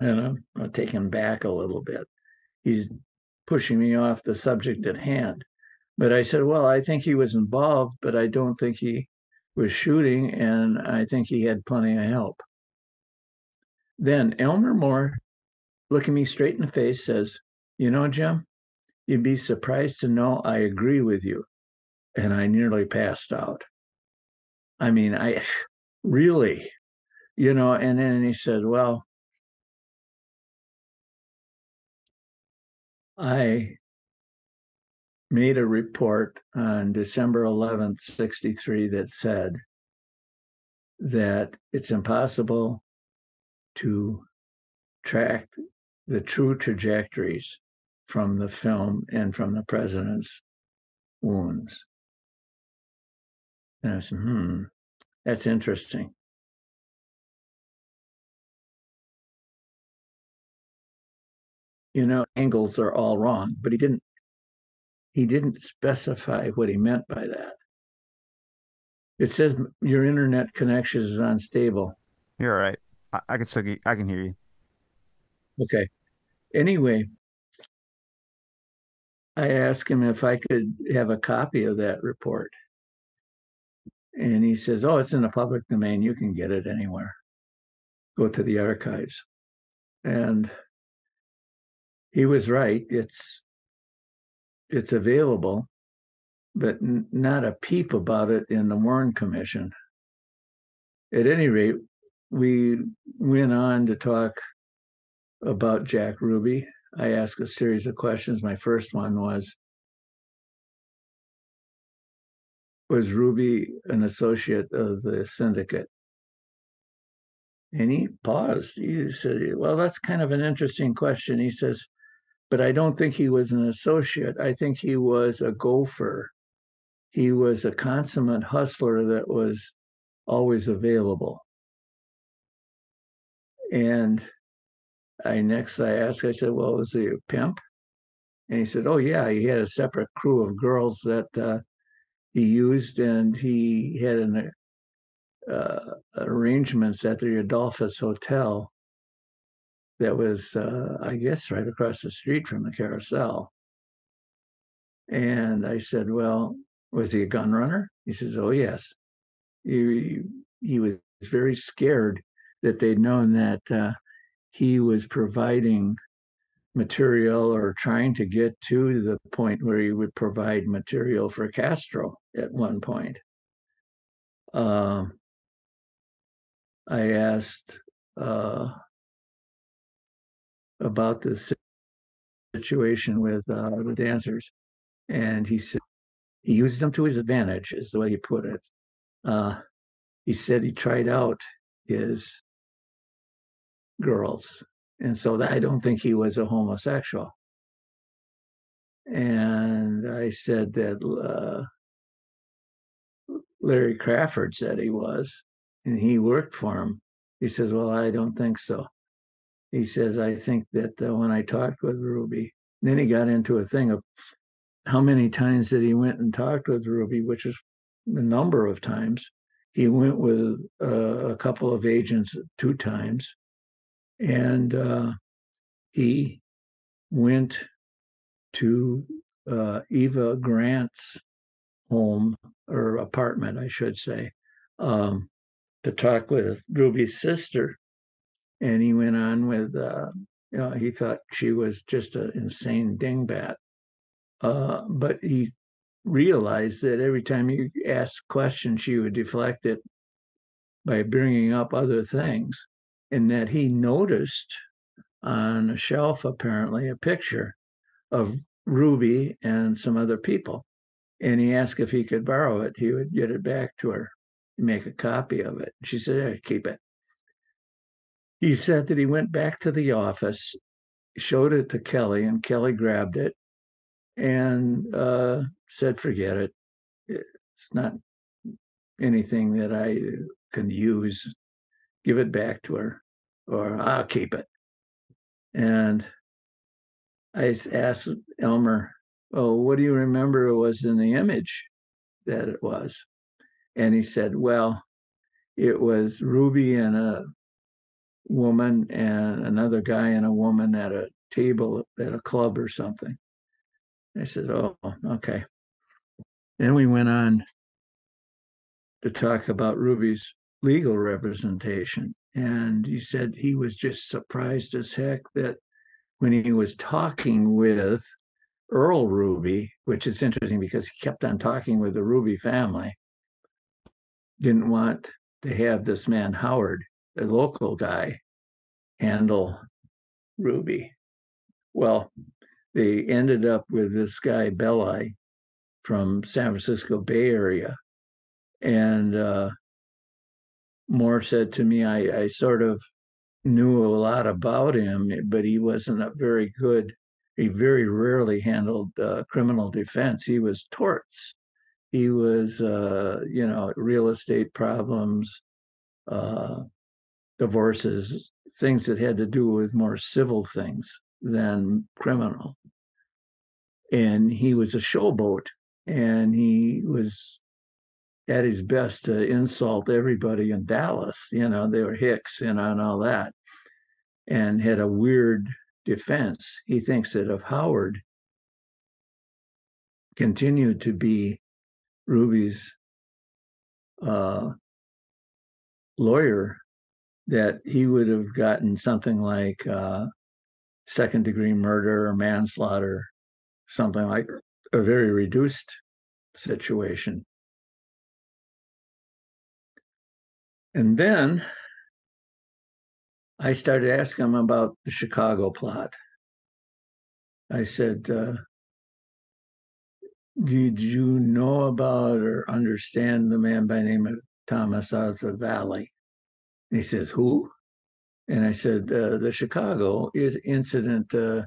and I'm, I'm taken back a little bit. He's pushing me off the subject at hand. But I said, well, I think he was involved, but I don't think he was shooting, and I think he had plenty of help. Then Elmer Moore, looking me straight in the face, says, You know, Jim, you'd be surprised to know I agree with you. And I nearly passed out. I mean, I really, you know, and then he said, Well, I made a report on December 11th, 63, that said that it's impossible to track the true trajectories from the film and from the president's wounds. And I said, hmm, that's interesting. You know, angles are all wrong, but he didn't he didn't specify what he meant by that. It says your internet connection is unstable. You're all right. I, I can still get, I can hear you. Okay. Anyway, I asked him if I could have a copy of that report. And he says, Oh, it's in the public domain. You can get it anywhere. Go to the archives. And he was right. It's it's available, but n- not a peep about it in the Warren Commission. At any rate, we went on to talk about Jack Ruby. I asked a series of questions. My first one was Was Ruby an associate of the syndicate? And he paused. He said, Well, that's kind of an interesting question. He says, But I don't think he was an associate. I think he was a gopher. He was a consummate hustler that was always available. And I next I asked, I said, Well, was he a pimp? And he said, Oh, yeah, he had a separate crew of girls that uh, he used, and he had an uh, arrangements at the Adolphus Hotel that was, uh, I guess, right across the street from the carousel. And I said, Well, was he a gun runner? He says, Oh, yes. He, he was very scared that they'd known that uh, he was providing material or trying to get to the point where he would provide material for Castro at one point. Um, I asked uh, about the situation with uh, the dancers, and he said he used them to his advantage, is the way he put it. Uh, he said he tried out his girls, and so I don't think he was a homosexual. And I said that uh, Larry Crafard said he was, and he worked for him. He says, Well, I don't think so. He says, I think that uh, when I talked with Ruby, then he got into a thing of how many times that he went and talked with Ruby, which is a number of times. He went with uh, a couple of agents two times, and uh, he went to uh, Eva Grant's home or apartment, I should say, um, to talk with Ruby's sister. And he went on with, uh, you know, he thought she was just an insane dingbat. Uh, but he realized that every time you asked questions, she would deflect it by bringing up other things. And that he noticed on a shelf, apparently, a picture of Ruby and some other people. And he asked if he could borrow it. He would get it back to her, make a copy of it. She said, yeah, keep it. He said that he went back to the office, showed it to Kelly, and Kelly grabbed it and uh, said, forget it. It's not anything that I can use. Give it back to her, or I'll keep it. And I asked Elmer, Oh, what do you remember it was in the image that it was? And he said, Well, it was Ruby and a woman and another guy and a woman at a table at a club or something. I said, Oh, okay. Then we went on to talk about Ruby's legal representation. And he said he was just surprised as heck that when he was talking with Earl Ruby, which is interesting because he kept on talking with the Ruby family, didn't want to have this man Howard, a local guy, handle Ruby. Well, they ended up with this guy Belli from San Francisco Bay Area, and uh, Moore said to me, I, I sort of knew a lot about him, but he wasn't a very good. He very rarely handled uh, criminal defense. He was torts. He was, uh, you know, real estate problems, uh, divorces, things that had to do with more civil things than criminal. And he was a showboat, and he was at his best to insult everybody in Dallas. You know, they were Hicks, you know, and all that, and had a weird defense. He thinks that if Howard continued to be Ruby's uh, lawyer, that he would have gotten something like uh, second degree murder or manslaughter, something like a very reduced situation. And then I started asking him about the Chicago plot. I said, uh, Did you know about or understand the man by the name of Thomas Arthur Vallee? And he says, Who? And I said, uh, The Chicago is incident uh,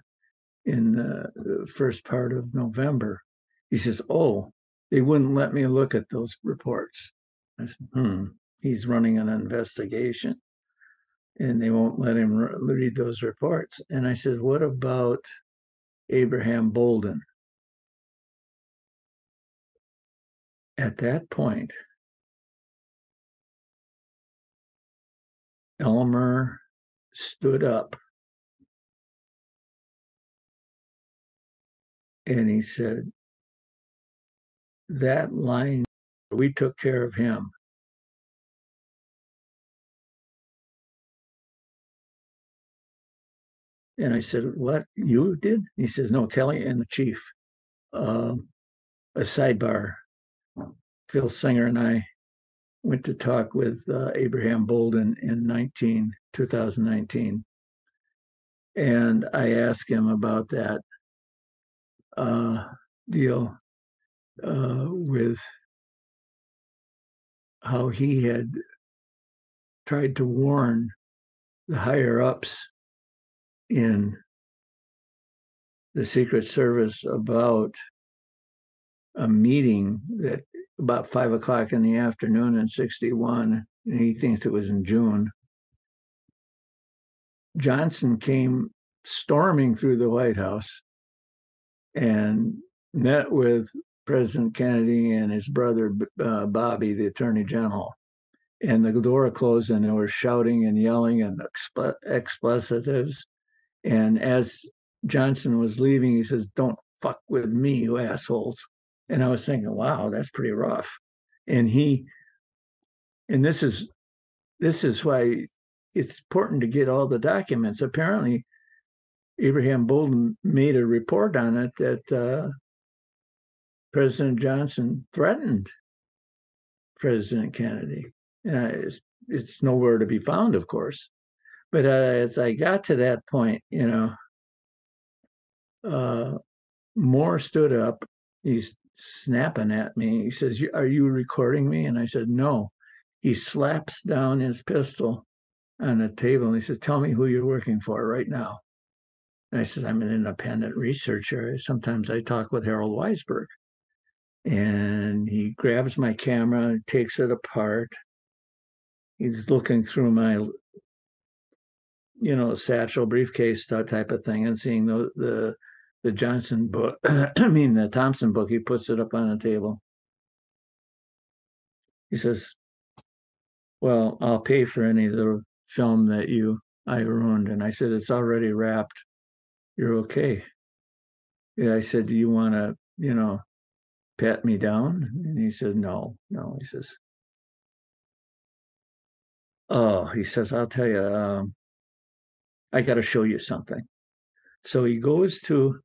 in uh, the first part of November. He says, Oh, they wouldn't let me look at those reports. I said, Hmm he's running an investigation and they won't let him read those reports. And I said, What about Abraham Bolden? At that point, Elmer stood up and he said, That line, we took care of him. And I said, What? You did? He says, No, Kelly and the chief. Uh, a sidebar. Phil Singer and I went to talk with uh, Abraham Bolden in 19, 2019. And I asked him about that uh, deal uh, with how he had tried to warn the higher ups in the Secret Service about a meeting that about five o'clock in the afternoon in 61. And he thinks it was in June. Johnson came storming through the White House and met with President Kennedy and his brother uh, Bobby, the Attorney General. And the door closed, and they were shouting and yelling and expl- expletives. And as Johnson was leaving, he says, Don't fuck with me, you assholes. And I was thinking, wow, that's pretty rough. And he, and this is, this is why it's important to get all the documents. Apparently, Abraham Bolden made a report on it that uh, President Johnson threatened President Kennedy. And it's, it's nowhere to be found, of course. But uh, as I got to that point, you know, uh, Moore stood up. He's snapping at me. He says, Are you recording me? And I said, No. He slaps down his pistol on the table and he says, Tell me who you're working for right now. And I said, I'm an independent researcher. Sometimes I talk with Harold Weisberg. And he grabs my camera and takes it apart. He's looking through my you know, satchel briefcase type of thing and seeing the the the Johnson book, I mean the Thompson book, he puts it up on the table. He says, Well, I'll pay for any of the film that you I ruined. And I said, It's already wrapped. You're okay. Yeah, I said, Do you want to, you know, pat me down? And he said, No, no. He says, Oh, he says, I'll tell you, um, I got to show you something. So he goes to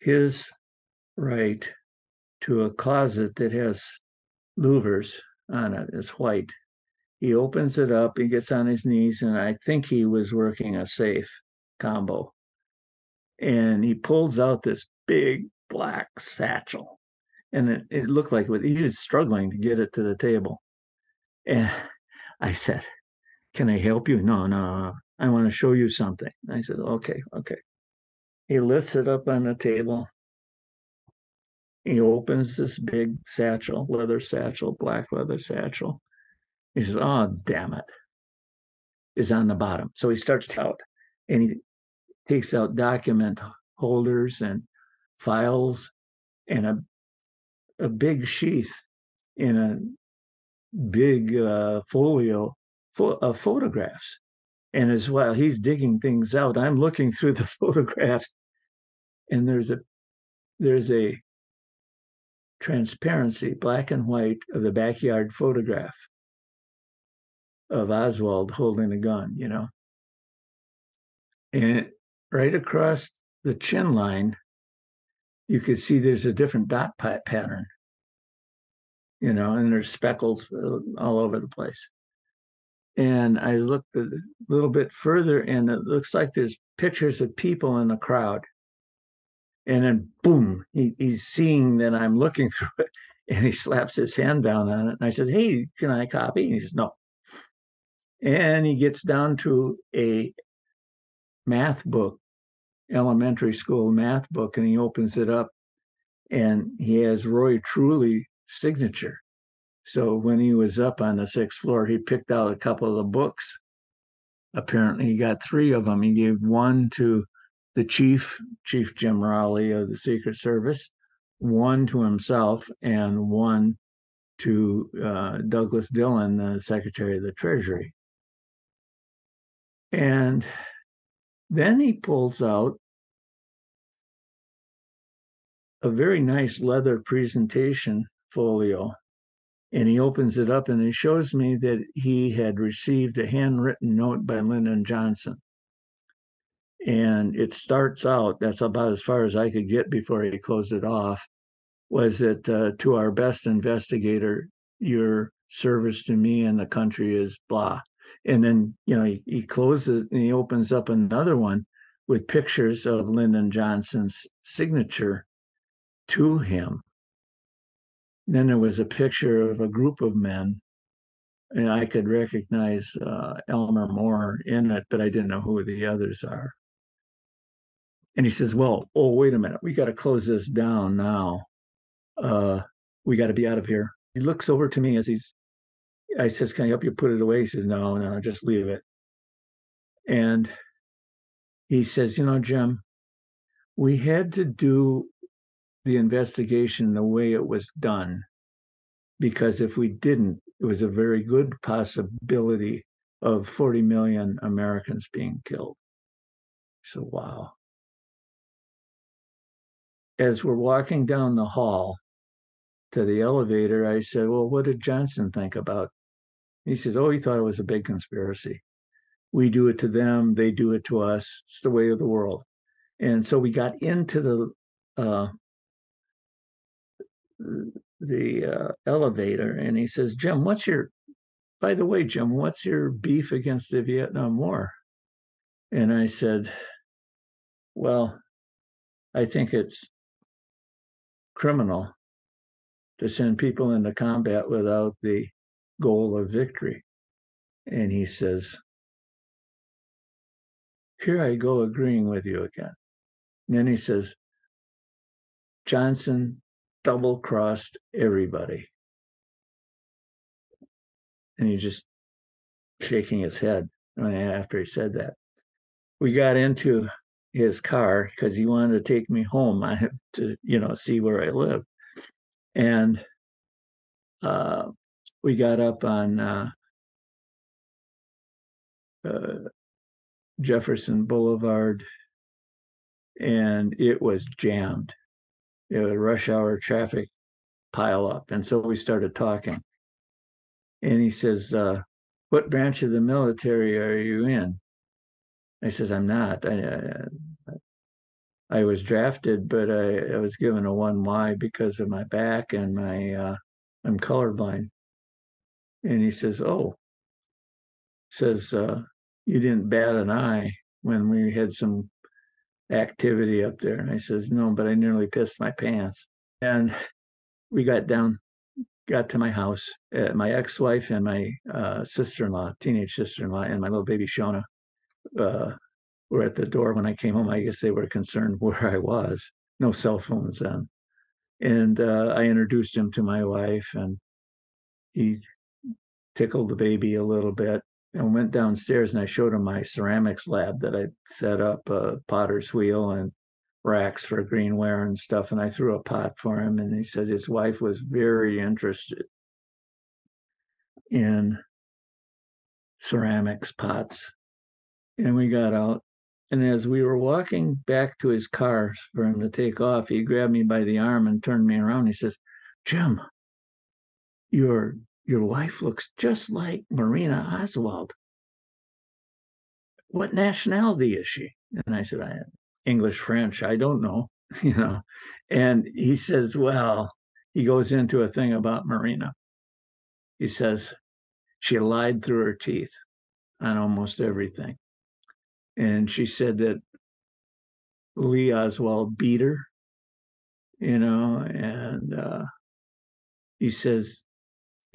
his right to a closet that has louvers on it. It's white. He opens it up, he gets on his knees, and I think he was working a safe combo. And he pulls out this big black satchel. And it, it looked like he was struggling to get it to the table. And I said, Can I help you? No, no, no. I want to show you something. I said, Okay, okay. He lifts it up on the table. He opens this big satchel, leather satchel, black leather satchel. He says, Oh, damn it. Is on the bottom. So he starts out and he takes out document holders and files and a a big sheath in a big uh, folio full of photographs. And as while he's digging things out, I'm looking through the photographs, and there's a there's a transparency, black and white, of the backyard photograph of Oswald holding a gun, you know. And right across the chin line, you could see there's a different dot pattern, you know, and there's speckles uh, all over the place. And I looked a little bit further, and it looks like there's pictures of people in the crowd. And then, boom, he, he's seeing that I'm looking through it, and he slaps his hand down on it. And I said, "Hey, can I copy?" And he says, "No." And he gets down to a math book elementary school math book and he opens it up and he has Roy Truly signature. So when he was up on the sixth floor, he picked out a couple of the books. Apparently, he got three of them. He gave one to the chief, Chief Jim Rowley of the Secret Service, one to himself, and one to uh, Douglas Dillon, the Secretary of the Treasury. And then he pulls out a very nice leather presentation folio and he opens it up and he shows me that he had received a handwritten note by Lyndon Johnson. And it starts out, that's about as far as I could get before he closed it off, was that uh, to our best investigator, your service to me and the country is blah and then you know he, he closes and he opens up another one with pictures of Lyndon Johnson's signature to him. Then there was a picture of a group of men, and I could recognize uh, Elmer Moore in it, but I didn't know who the others are. And he says, "Well, oh wait a minute, we got to close this down now. Uh, we got to be out of here." He looks over to me as he's I says, Can I help you put it away? He says, No, no, just leave it. And he says, You know, Jim, we had to do the investigation the way it was done because if we didn't, it was a very good possibility of 40 million Americans being killed. So, wow. As we're walking down the hall to the elevator, I said, Well, what did Johnson think about he says, Oh, he thought it was a big conspiracy. We do it to them, they do it to us. It's the way of the world. And so we got into the uh, the uh, elevator, and he says, "Jim, what's your? By the way, Jim, what's your beef against the Vietnam War?" And I said, "Well, I think it's criminal to send people into combat without the goal of victory. And he says, Here I go agreeing with you again. And then he says, Johnson double crossed everybody. And he just shaking his head after he said that. We got into his car because he wanted to take me home. I have to, you know, see where I live. And uh, we got up on uh, uh, Jefferson Boulevard and it was jammed. It was rush hour traffic pile up. And so we started talking. And he says, uh, What branch of the military are you in? I says, I'm not. I, I was drafted, but I, I was given a one Y because of my back and my uh, I'm colorblind. And he says, "Oh," says uh, you didn't bat an eye when we had some activity up there. And I says, "No, but I nearly pissed my pants." And we got down, got to my house. Uh, my ex-wife and my uh, sister-in-law, teenage sister-in-law, and my little baby Shona uh, were at the door when I came home. I guess they were concerned where I was. No cell phones then. And uh, I introduced him to my wife, and he tickled the baby a little bit and went downstairs. And I showed him my ceramics lab that I set up a potter's wheel and racks for greenware and stuff. And I threw a pot for him. And he said his wife was very interested in ceramics pots. And we got out and as we were walking back to his car for him to take off, he grabbed me by the arm and turned me around. He says, Jim, your your wife looks just like Marina Oswald. What nationality is she? And I said, I English, French, I don't know, you know. And he says, Well, he goes into a thing about Marina. He says, she lied through her teeth on almost everything and she said that Lee Oswald beat her, you know, and uh, he says,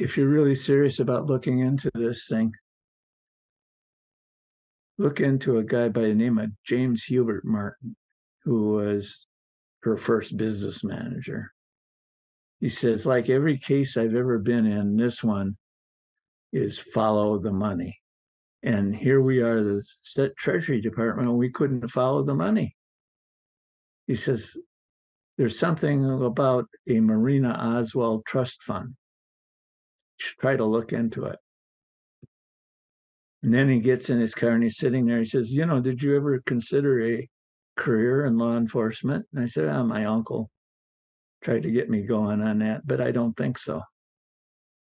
if you're really serious about looking into this thing, look into a guy by the name of James Hubert Martin, who was her first business manager. He says, like every case I've ever been in, this one is follow the money. And here we are, the State Treasury Department, we couldn't follow the money. He says, there's something about a Marina Oswald trust fund. Try to look into it. And then he gets in his car and he's sitting there. He says, You know, did you ever consider a career in law enforcement? And I said, Oh, my uncle tried to get me going on that, but I don't think so.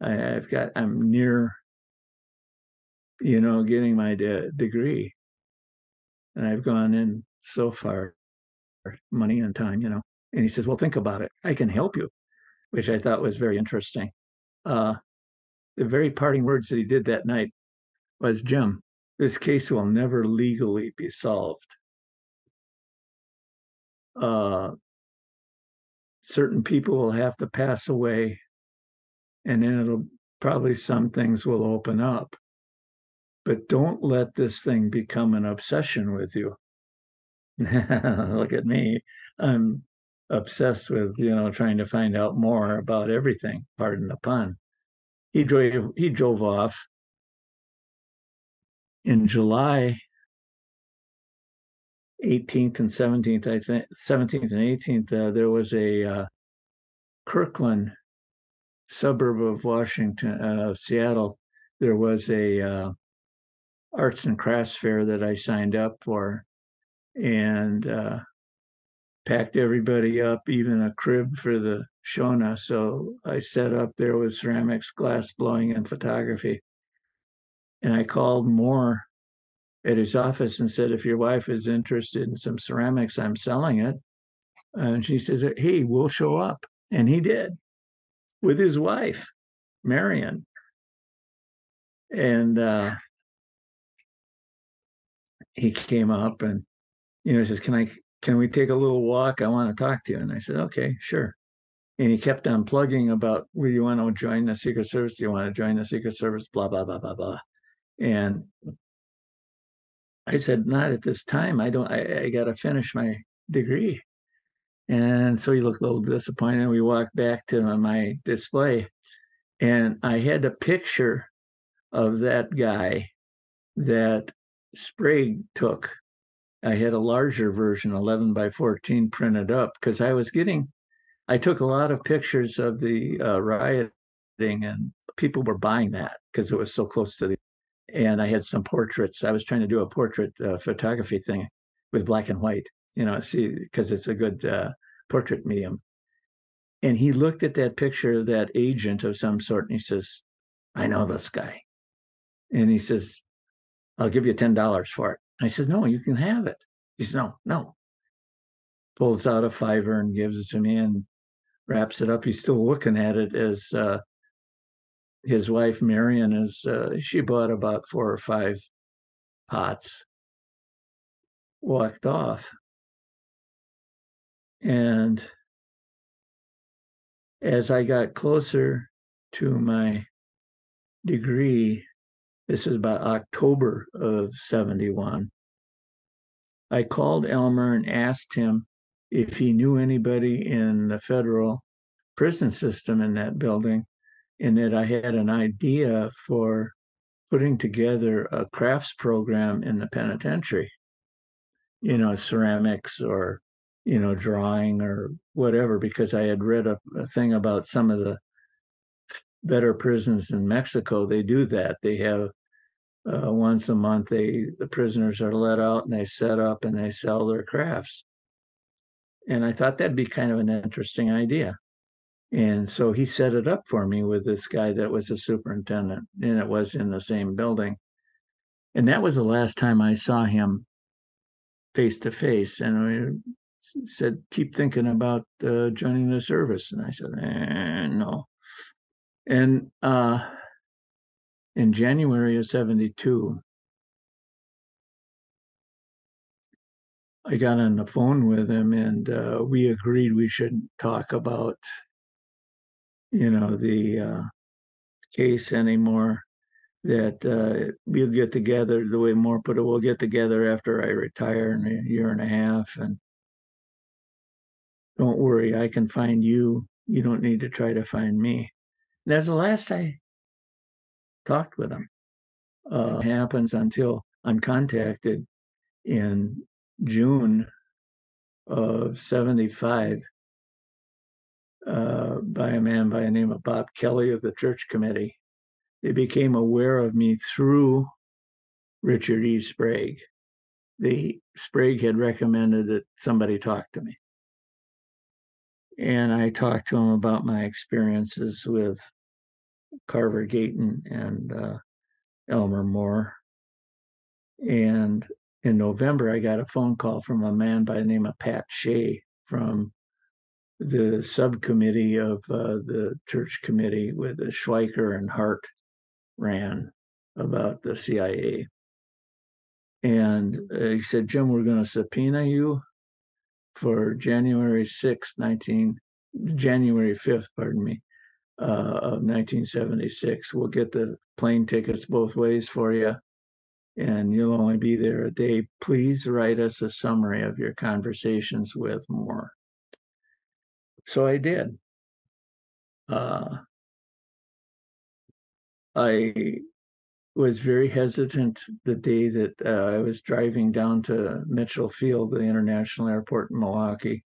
I, have got, I'm near you know, getting my de- degree. And I've gone in so far, money and time, you know. And he says, Well, think about it. I can help you, which I thought was very interesting. Uh, the very parting words that he did that night was Jim, this case will never legally be solved. Uh, certain people will have to pass away, and then it'll probably some things will open up but don't let this thing become an obsession with you. Look at me. I'm obsessed with, you know, trying to find out more about everything, pardon the pun. He drove he drove off in July 18th and 17th, I think 17th and 18th, uh, there was a uh, Kirkland suburb of Washington, uh, Seattle. There was a uh, arts and crafts fair that I signed up for and uh, packed everybody up, even a crib for the Shona. So I set up there with ceramics, glass blowing, and photography. And I called Moore at his office and said, if your wife is interested in some ceramics, I'm selling it. And she says, hey, we'll show up. And he did with his wife, Marion. And uh, he came up and you know says, "Can I? Can we take a little walk? I want to talk to you." And I said, "Okay, sure." And he kept on plugging about, "Will you want to join the Secret Service? Do you want to join the Secret Service?" Blah blah blah blah blah. And I said, "Not at this time. I don't. I, I got to finish my degree." And so he looked a little disappointed. We walked back to my display, and I had a picture of that guy that Sprague took. I had a larger version, 11 by 14, printed up because I was getting, I took a lot of pictures of the uh, rioting and people were buying that because it was so close to the, and I had some portraits. I was trying to do a portrait uh, photography thing with black and white, you know, see, because it's a good uh, portrait medium. And he looked at that picture, of that agent of some sort, and he says, I know this guy. And he says, I'll give you $10 for it. I said, No, you can have it. He said, No, no. pulls out a fiver and gives it to me and wraps it up. He's still looking at it as uh, his wife Marion is. Uh, she bought about four or five pots, walked off, and as I got closer to my degree, this is about October of 71. I called Elmer and asked him if he knew anybody in the federal prison system in that building, and that I had an idea for putting together a crafts program in the penitentiary, you know, ceramics or, you know, drawing or whatever, because I had read a, a thing about some of the better prisons in Mexico. They do that. They have uh, once a month they the prisoners are let out and they set up and they sell their crafts and i thought that'd be kind of an interesting idea and so he set it up for me with this guy that was a superintendent and it was in the same building and that was the last time i saw him face to face and I said keep thinking about uh, joining the service and i said eh, no and uh in January of 72, I got on the phone with him and uh, we agreed we shouldn't talk about, you know, the uh, case anymore. That uh, we'll get together, the way Moore put it, we'll get together after I retire in a year and a half. And don't worry, I can find you. You don't need to try to find me. And that's the last I talked with him. Uh, happens until I'm contacted in June of 75 uh, by a man by the name of Bob Kelly of the church committee. They became aware of me through Richard E. Sprague. The Sprague had recommended that somebody talk to me. And I talked to him about my experiences with Carver Gayton and uh, Elmer Moore. And in November, I got a phone call from a man by the name of Pat Shea from the subcommittee of uh, the church committee with the Schweiker and Hart ran about the CIA. And uh, he said, Jim, we're going to subpoena you for January 6, 19, January 5th, pardon me, uh, of 1976. We'll get the plane tickets both ways for you, and you'll only be there a day. Please write us a summary of your conversations with Moore. So I did. Uh, I was very hesitant the day that uh, I was driving down to Mitchell Field, the international airport in Milwaukee.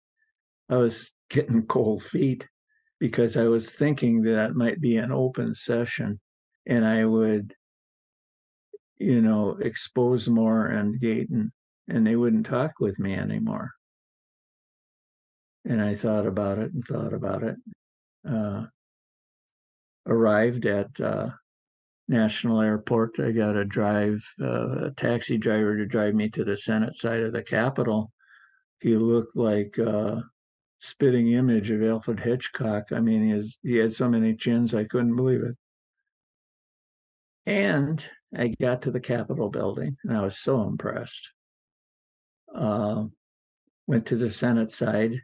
I was getting cold feet because I was thinking that it might be an open session and I would, you know, expose Moore and Gayton and they wouldn't talk with me anymore. And I thought about it and thought about it. Uh, arrived at uh, National Airport. I got a drive, uh, a taxi driver to drive me to the Senate side of the Capitol. He looked like a spitting image of Alfred Hitchcock. I mean, he, has, he had so many chins, I couldn't believe it. And I got to the Capitol building and I was so impressed. Uh, went to the Senate side,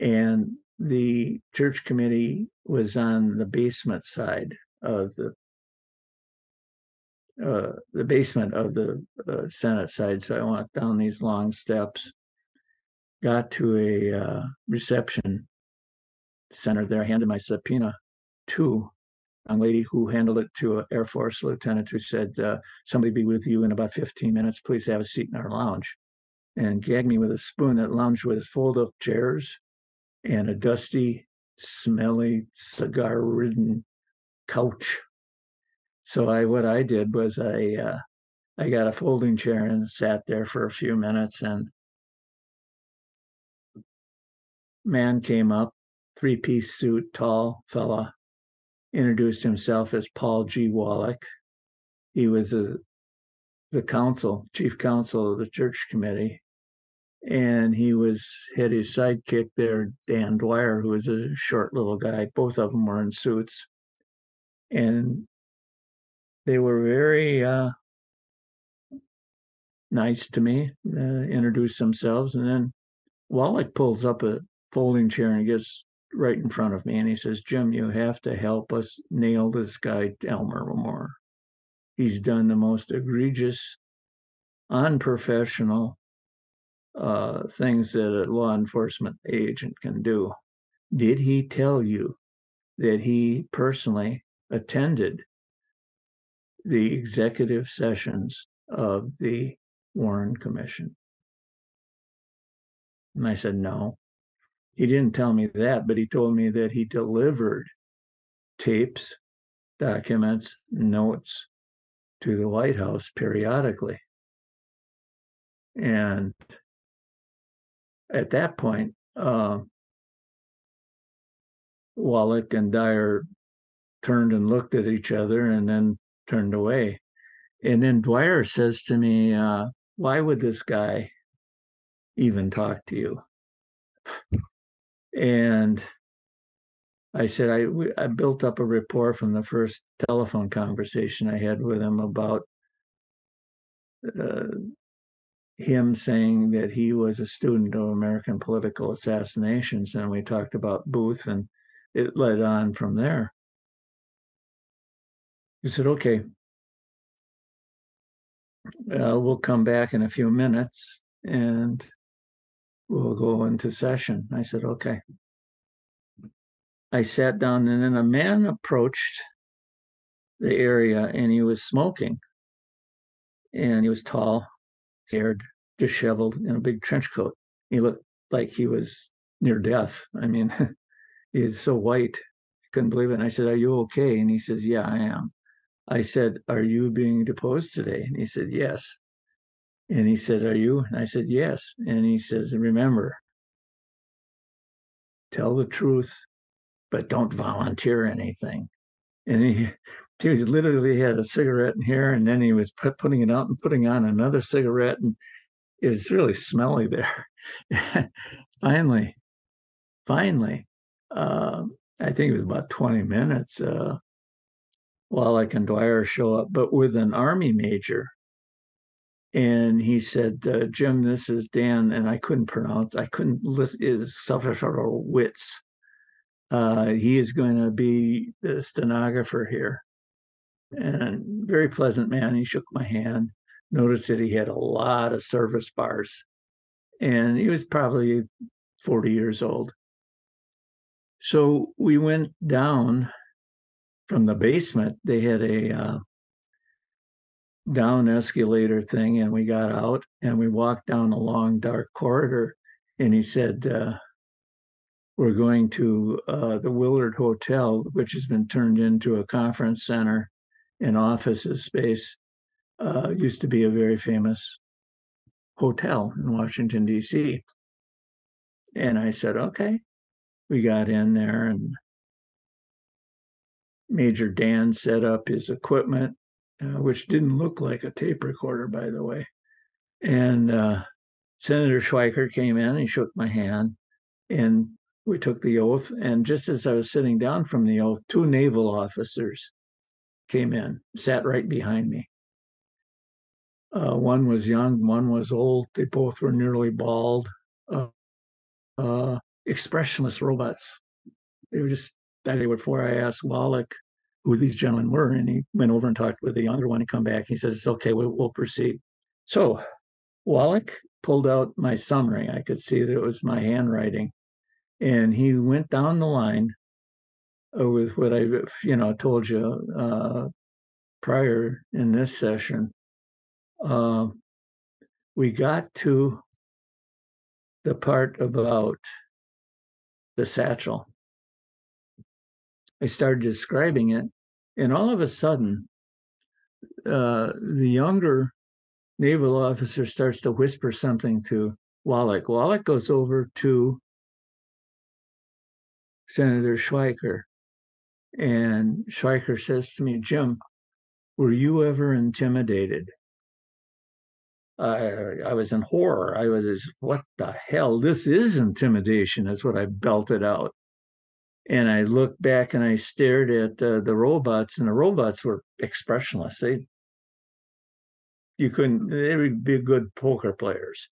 and the church committee was on the basement side of the uh, the basement of the uh, Senate side. So I walked down these long steps got to a uh, reception center there. Handed my subpoena to a lady who handled it to an Air Force lieutenant who said, uh, Somebody be with you in about 15 minutes. Please have a seat in our lounge. And gagged me with a spoon. That lounge was full of chairs and a dusty, smelly, cigar ridden couch. So I, what I did was I, uh, I got a folding chair and sat there for a few minutes and man came up, three piece suit, tall fella, introduced himself as Paul G. Wallach. He was a, the counsel, chief counsel of the church committee. and he was had his sidekick there, Dan Dwyer, who was a short little guy. Both of them were in suits, and they were very uh, nice to me. Uh, introduced themselves, and then Wallach pulls up a folding chair and gets right in front of me, and he says, "Jim, you have to help us nail this guy, Elmer Moore. He's done the most egregious, unprofessional." uh, things that a law enforcement agent can do. Did he tell you that he personally attended the executive sessions of the Warren Commission? And I said, no. He didn't tell me that, but he told me that he delivered tapes, documents, notes to the White House periodically. And at that point, uh, Wallach and Dwyer turned and looked at each other and then turned away. And then Dwyer says to me, uh, Why would this guy even talk to you? And I said, I, I built up a rapport from the first telephone conversation I had with him about uh, him saying that he was a student of American political assassinations, and we talked about Booth, and it led on from there. He said, "Okay, uh, we'll come back in a few minutes, and we'll go into session." I said, "Okay." I sat down, and then a man approached the area, and he was smoking, and he was tall, scared, disheveled in a big trench coat. He looked like he was near death. I mean, he's so white. I couldn't believe it. And I said, Are you okay? And he says, Yeah, I am. I said, Are you being deposed today? And he said, Yes. And he said, Are you? And I said, Yes. And he says, Remember, tell the truth, but don't volunteer anything. And he, he literally had a cigarette in here, and then he was putting it out and putting on another cigarette, and it was really smelly there. finally, finally, uh, I think it was about 20 minutes. Uh, Wallach and Dwyer show up, but with an army major. And he said, uh, Jim, this is Dan. And I couldn't pronounce, I couldn't list his of wits. Uh, he is going to be the stenographer here and very pleasant man. He shook my hand, noticed that he had a lot of service bars, and he was probably 40 years old. So we went down from the basement. They had a uh, down escalator thing, and we got out and we walked down a long, dark corridor. And he said, uh, We're going to uh, the Willard Hotel, which has been turned into a conference center and offices space, uh, used to be a very famous hotel in Washington, D.C. And I said, okay. We got in there, and Major Dan set up his equipment, uh, which didn't look like a tape recorder, by the way. And uh, Senator Schweiker came in, and shook my hand, and we took the oath. And just as I was sitting down from the oath, two naval officers came in, sat right behind me. Uh, one was young, one was old. They both were nearly bald, uh, uh, expressionless robots. They were just that before I asked Wallach who these gentlemen were, and he went over and talked with the younger one and come back. He says, It's okay, we'll, we'll proceed. So Wallach pulled out my summary. I could see that it was my handwriting. And he went down the line with what I, you know, told you uh, prior in this session. Uh, we got to the part about the satchel. I started describing it, and all of a sudden, uh, the younger naval officer starts to whisper something to Wallach. Wallach goes over to Senator Schweiker and Schweiker says to me, Jim, were you ever intimidated? I, I was in horror. I was, what the hell? This is intimidation, is what I belted out. And I looked back and I stared at uh, the robots, and the robots were expressionless. They, you couldn't, they would be good poker players.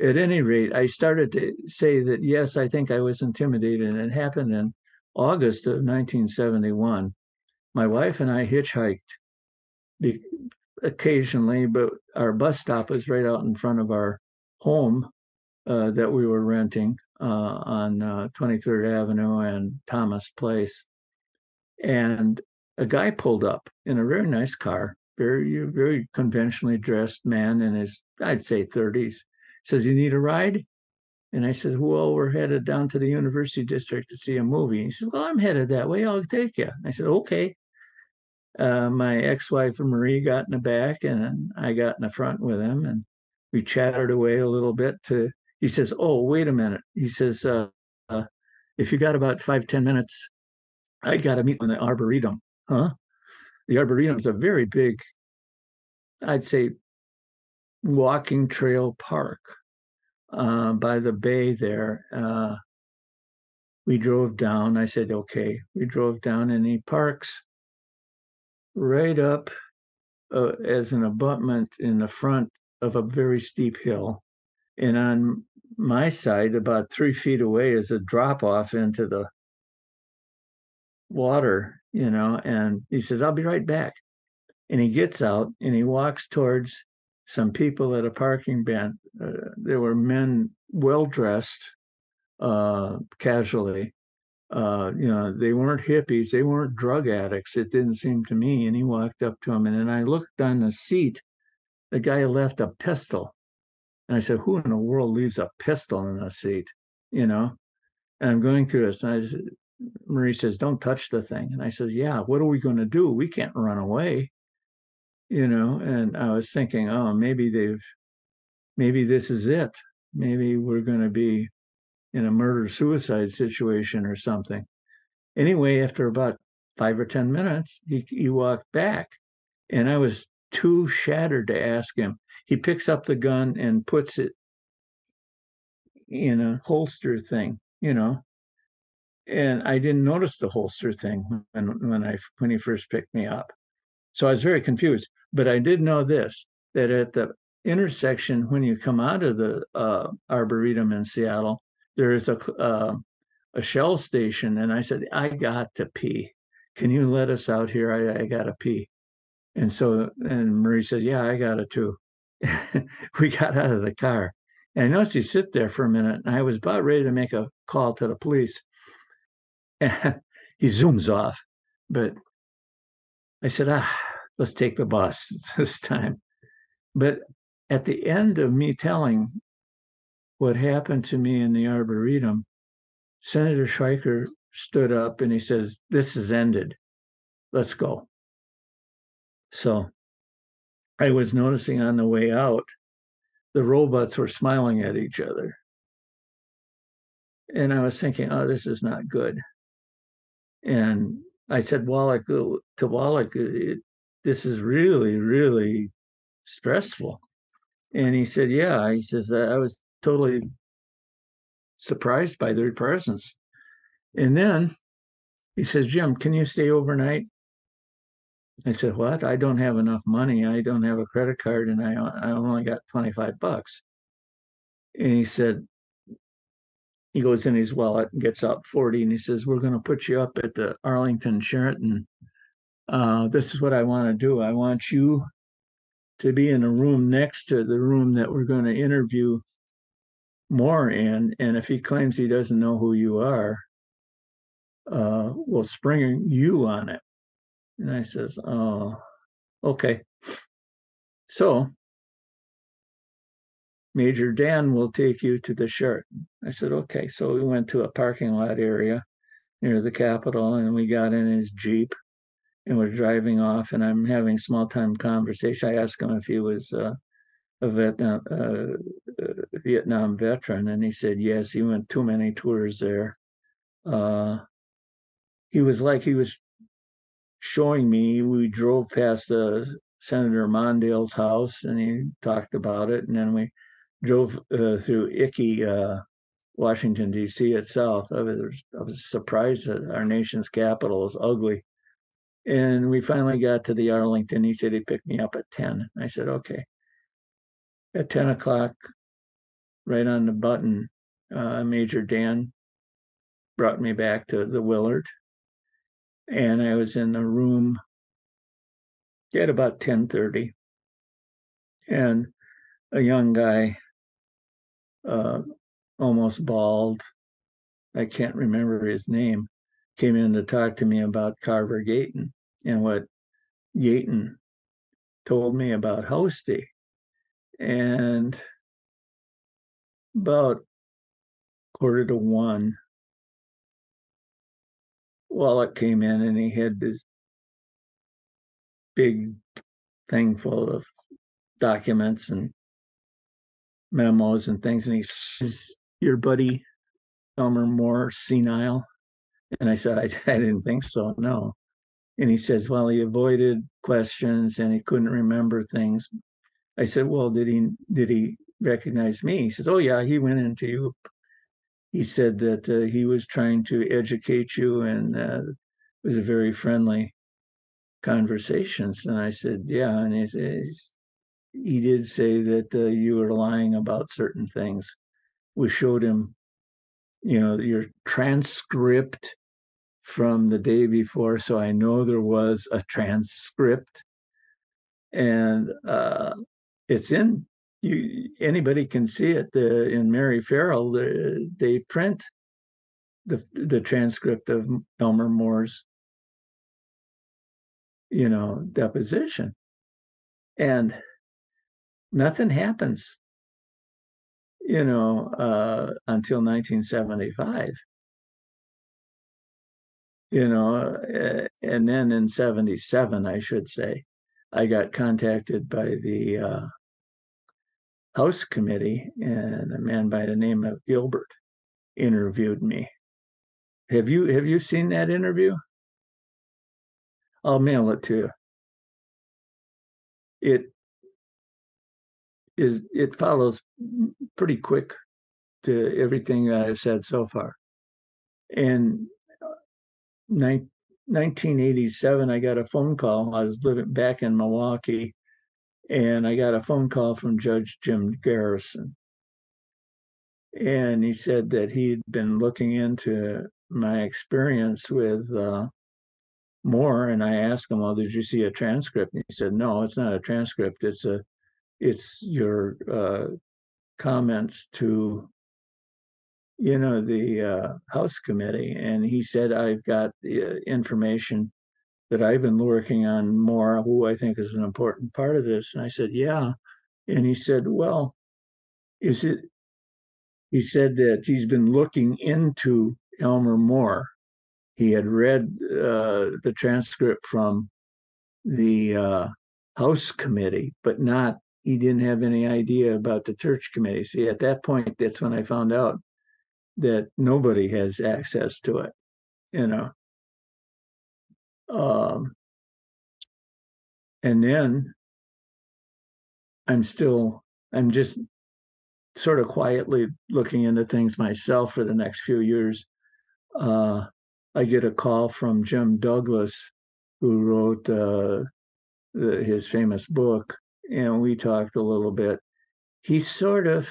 At any rate, I started to say that, yes, I think I was intimidated. And it happened in August of 1971. My wife and I hitchhiked occasionally, but our bus stop was right out in front of our home uh, that we were renting uh, on uh, 23rd Avenue and Thomas Place. And a guy pulled up in a very nice car, very very conventionally dressed man in his I'd say 30s. Says, "You need a ride?" And I said, "Well, we're headed down to the University District to see a movie." he said, "Well, I'm headed that way. I'll take you." I said, "Okay." uh, my ex-wife Marie got in the back and I got in the front with him and we chatted away a little bit to he says oh wait a minute. He says uh, uh, if you got about five ten minutes I got to meet in the arboretum. Huh? The arboretum is a very big I'd say walking trail park uh, by the bay there uh, we drove down I said okay. We drove down and he parks right up uh, as an abutment in the front of a very steep hill. And on my side, about three feet away, is a drop off into the water, you know. And he says, I'll be right back. And he gets out and he walks towards some people at a parking bench. Uh, there were men well dressed, uh, casually, uh, you know, they weren't hippies, they weren't drug addicts. It didn't seem to me. And he walked up to him, and then I looked on the seat. The guy left a pistol, and I said, "Who in the world leaves a pistol in a seat?" You know. And I'm going through this, and I Marie says, "Don't touch the thing." And I says, "Yeah, what are we going to do? We can't run away." You know. And I was thinking, oh, maybe they've, maybe this is it. Maybe we're going to be in a murder suicide situation or something. Anyway, after about five or 10 minutes, he, he walked back. And I was too shattered to ask him. He picks up the gun and puts it in a holster thing, you know. And I didn't notice the holster thing when, when I when he first picked me up. So I was very confused. But I did know this that at the intersection when you come out of the uh, arboretum in Seattle, there is a uh, a shell station, and I said, I got to pee. Can you let us out here? I, I got to pee. And so, and Marie said, Yeah, I got it too. we got out of the car. And I noticed he sit there for a minute, and I was about ready to make a call to the police. And he zooms off. But I said, Ah, let's take the bus this time. But at the end of me telling what happened to me in the Arboretum, Senator Schweiker stood up and he says, This is ended. Let's go. So I was noticing on the way out, the robots were smiling at each other. And I was thinking, oh, this is not good. And I said, Wallach, to Wallach, this is really, really stressful. And he said, yeah. He says, I was totally surprised by their presence. And then he says, Jim, can you stay overnight? I said, What? I don't have enough money. I don't have a credit card and I, I only got 25 bucks. And he said, he goes in his wallet and gets out 40 and he says, We're going to put you up at the Arlington Sheraton. Uh, this is what I want to do. I want you to be in a room next to the room that we're going to interview Moore in. And if he claims he doesn't know who you are, uh, we'll spring you on it. And I says, oh, okay. So Major Dan will take you to the Sheraton. I said, okay. So we went to a parking lot area near the Capitol and we got in his Jeep and we're driving off and I'm having small time conversation. I asked him if he was uh, a Vietnam, uh, uh, Vietnam veteran, and he said yes, he went too many tours there. Uh, he was like he was showing me. We drove past a Senator Mondale's house, and he talked about it. And then we drove uh, through Icky, uh, Washington D.C. itself. I was I was surprised that our nation's capital is ugly. And we finally got to the Arlington. He said he'd pick me up at ten. I said okay. At ten o'clock, right on the button, uh, Major Dan brought me back to the Willard, and I was in the room at about ten thirty, and a young guy, uh, almost bald, I can't remember his name, came in to talk to me about Carver Gayton and what Gayton told me about Hosty. And about quarter to one, Wallach came in and he had this big thing full of documents and memos and things. And he says, Your buddy Elmer Moore senile? And I said, I, I didn't think so, no. And he says, Well, he avoided questions and he couldn't remember things. I said, Well, did he did he recognize me? He says, Oh yeah, he went into you. He said that uh, he was trying to educate you and uh, it was a very friendly conversations. And I said, Yeah. And he says, he did say that uh, you were lying about certain things. We showed him, you know, your transcript from the day before, so I know there was a transcript, and uh, it's in. You anybody can see it. The, in Mary Ferrell, the, they print the the transcript of Elmer Moore's, you know, deposition, and nothing happens you know uh, until 1975 you know uh, and then in 77 i should say i got contacted by the uh, house committee and a man by the name of gilbert interviewed me have you have you seen that interview i'll mail it to you it is it follows pretty quick to everything that I've said so far. Uh, 1987, I got a phone call. I was living back in Milwaukee, and I got a phone call from Judge Jim Garrison. And he said that he'd been looking into my experience with uh, Moore. And I asked him, Well, did you see a transcript? And he said, No, it's not a transcript. It's a it's your uh, comments to you know the uh, house committee and he said i've got the uh, information that i've been working on Moore who i think is an important part of this and i said yeah and he said well is it he said that he's been looking into elmer moore he had read uh, the transcript from the uh, house committee but not he didn't have any idea about the church committee. See, at that point, that's when I found out that nobody has access to it, you know. Um, and then I'm still, I'm just sort of quietly looking into things myself for the next few years. Uh, I get a call from Jim Douglass, who wrote uh, the, his famous book, and we talked a little bit. He sort of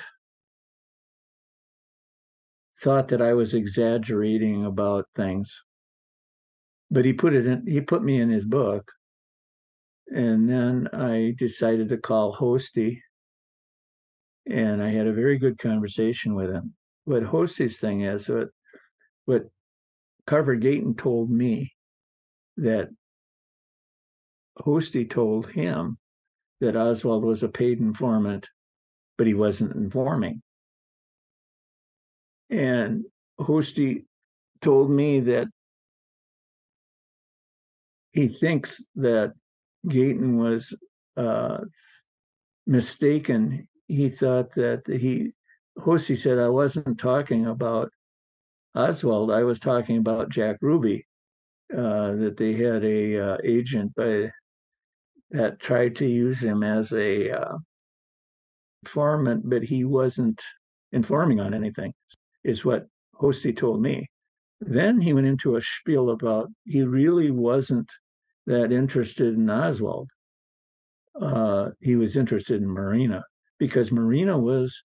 thought that I was exaggerating about things, but he put it in. He put me in his book, and then I decided to call Hosty, and I had a very good conversation with him. What Hosty's thing is, what what Carver Gayton told me that Hosty told him that Oswald was a paid informant, but he wasn't informing. And Hosty told me that he thinks that Gayton was uh, mistaken. He thought that he, Hosty said, I wasn't talking about Oswald, I was talking about Jack Ruby, uh, that they had a uh, agent by that tried to use him as a uh, informant, but he wasn't informing on anything, is what Hosty told me. Then he went into a spiel about he really wasn't that interested in Oswald. Uh, he was interested in Marina because Marina was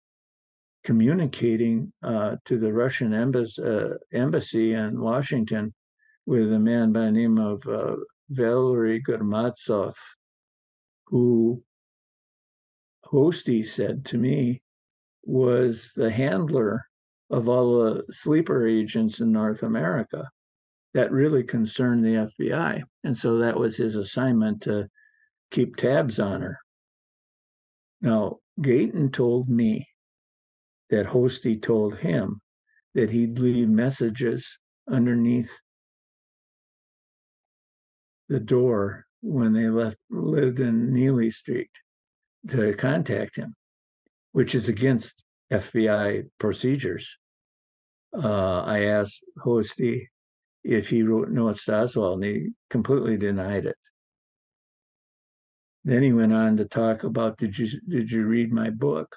communicating uh, to the Russian embassy, uh, embassy in Washington with a man by the name of uh, Valery Gurmatsov, who Hosty said to me was the handler of all the sleeper agents in North America that really concerned the FBI. And so that was his assignment to keep tabs on her. Now, Gayton told me that Hosty told him that he'd leave messages underneath the door when they left lived in Neely Street to contact him, which is against FBI procedures. Uh, I asked Hosty if he wrote notes to Oswald, and he completely denied it. Then he went on to talk about did you did you read my book?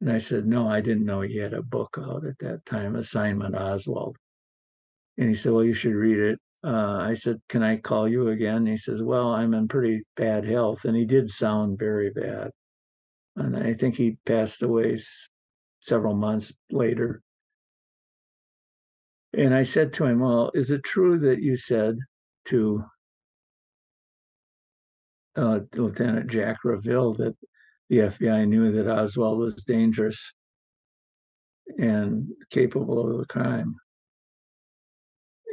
And I said, no, I didn't know he had a book out at that time, Assignment Oswald. And he said, well, you should read it. Uh, I said, can I call you again? And he says, well, I'm in pretty bad health. And he did sound very bad. And I think he passed away several months later. And I said to him, well, is it true that you said to uh, Lieutenant Jack Revill that the FBI knew that Oswald was dangerous and capable of the crime.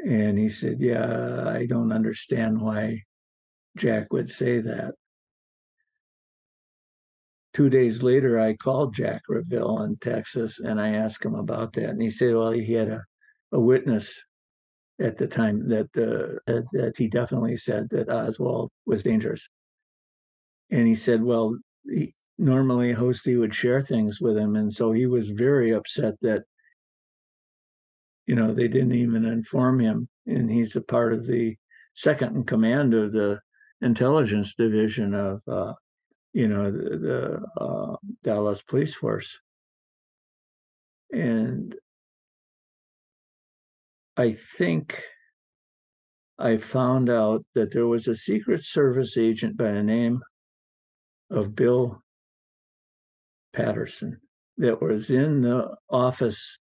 And he said, Yeah, I don't understand why Jack would say that. Two days later, I called Jack Revill in Texas and I asked him about that. And he said, Well, he had a, a witness at the time that, uh, that, that he definitely said that Oswald was dangerous. And he said, Well, he, normally Hosty would share things with him. And so he was very upset that, you know, they didn't even inform him. And he's a part of the second in command of the intelligence division of, uh, you know, the, the uh, Dallas police force. And I think I found out that there was a Secret Service agent by the name of Bill Patterson that was in the office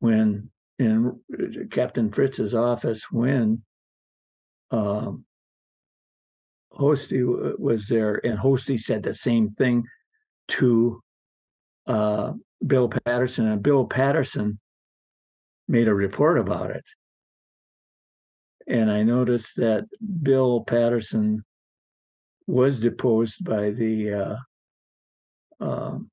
when in Captain Fritz's office when um, Hosty was there, and Hosty said the same thing to uh, Bill Patterson, and Bill Patterson made a report about it. And I noticed that Bill Patterson was deposed by the uh, um,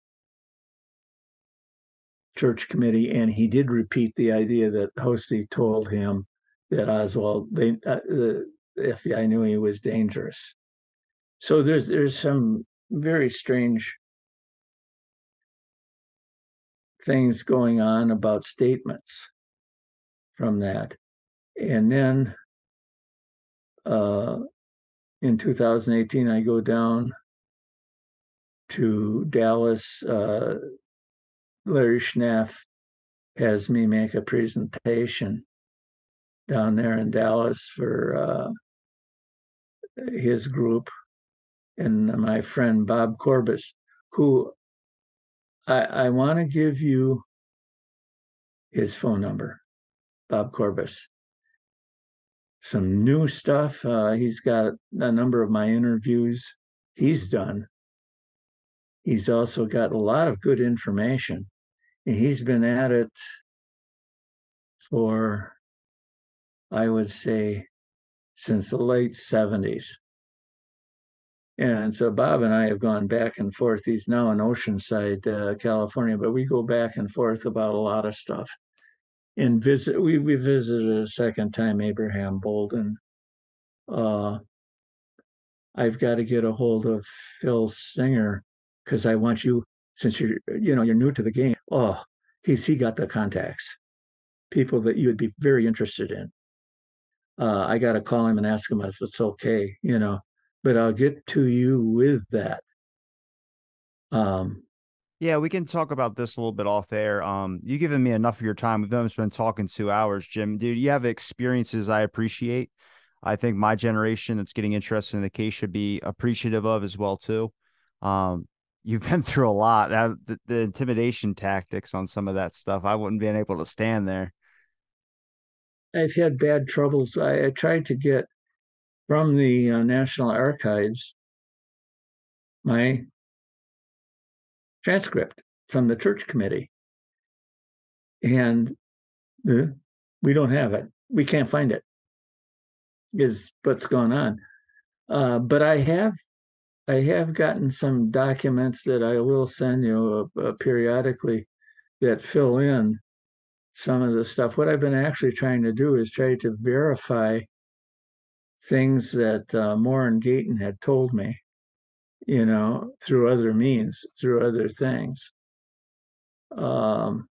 church committee, and he did repeat the idea that Hosty told him that Oswald, they, uh, the FBI knew he was dangerous. So there's there's some very strange things going on about statements from that, and then uh, in 2018, I go down to Dallas. Uh, Larry Schnapf has me make a presentation down there in Dallas for uh, his group and my friend Bob Corbis, who I, I want to give you his phone number, Bob Corbis. Some new stuff. Uh, he's got a number of my interviews he's done. He's also got a lot of good information And he's been at it for, I would say, since the late 70s. And so Bob and I have gone back and forth. He's now in Oceanside, uh, California, but we go back and forth about a lot of stuff. And visit, we we visited a second time Abraham Bolden. Uh, I've got to get a hold of Phil Singer because I want you since you're you know you're new to the game. Oh, he's he got the contacts, people that you would be very interested in. Uh, I got to call him and ask him if it's okay, you know, but I'll get to you with that. Um, yeah, we can talk about this a little bit off air. Um, you've given me enough of your time. We've almost been talking two hours, Jim. Dude, you have experiences I appreciate. I think my generation that's getting interested in the case should be appreciative of as well too. Um, you've been through a lot. That, the, the intimidation tactics on some of that stuff, I wouldn't been able to stand there. I've had bad troubles. I, I tried to get from the uh, National Archives my transcript from the church committee, and we don't have it. We can't find it. Is what's going on. Uh, but I have I have gotten some documents that I will send you uh, uh, periodically that fill in some of the stuff. What I've been actually trying to do is try to verify things that uh, Moore and Gayton had told me, you know, through other means, through other things. Um,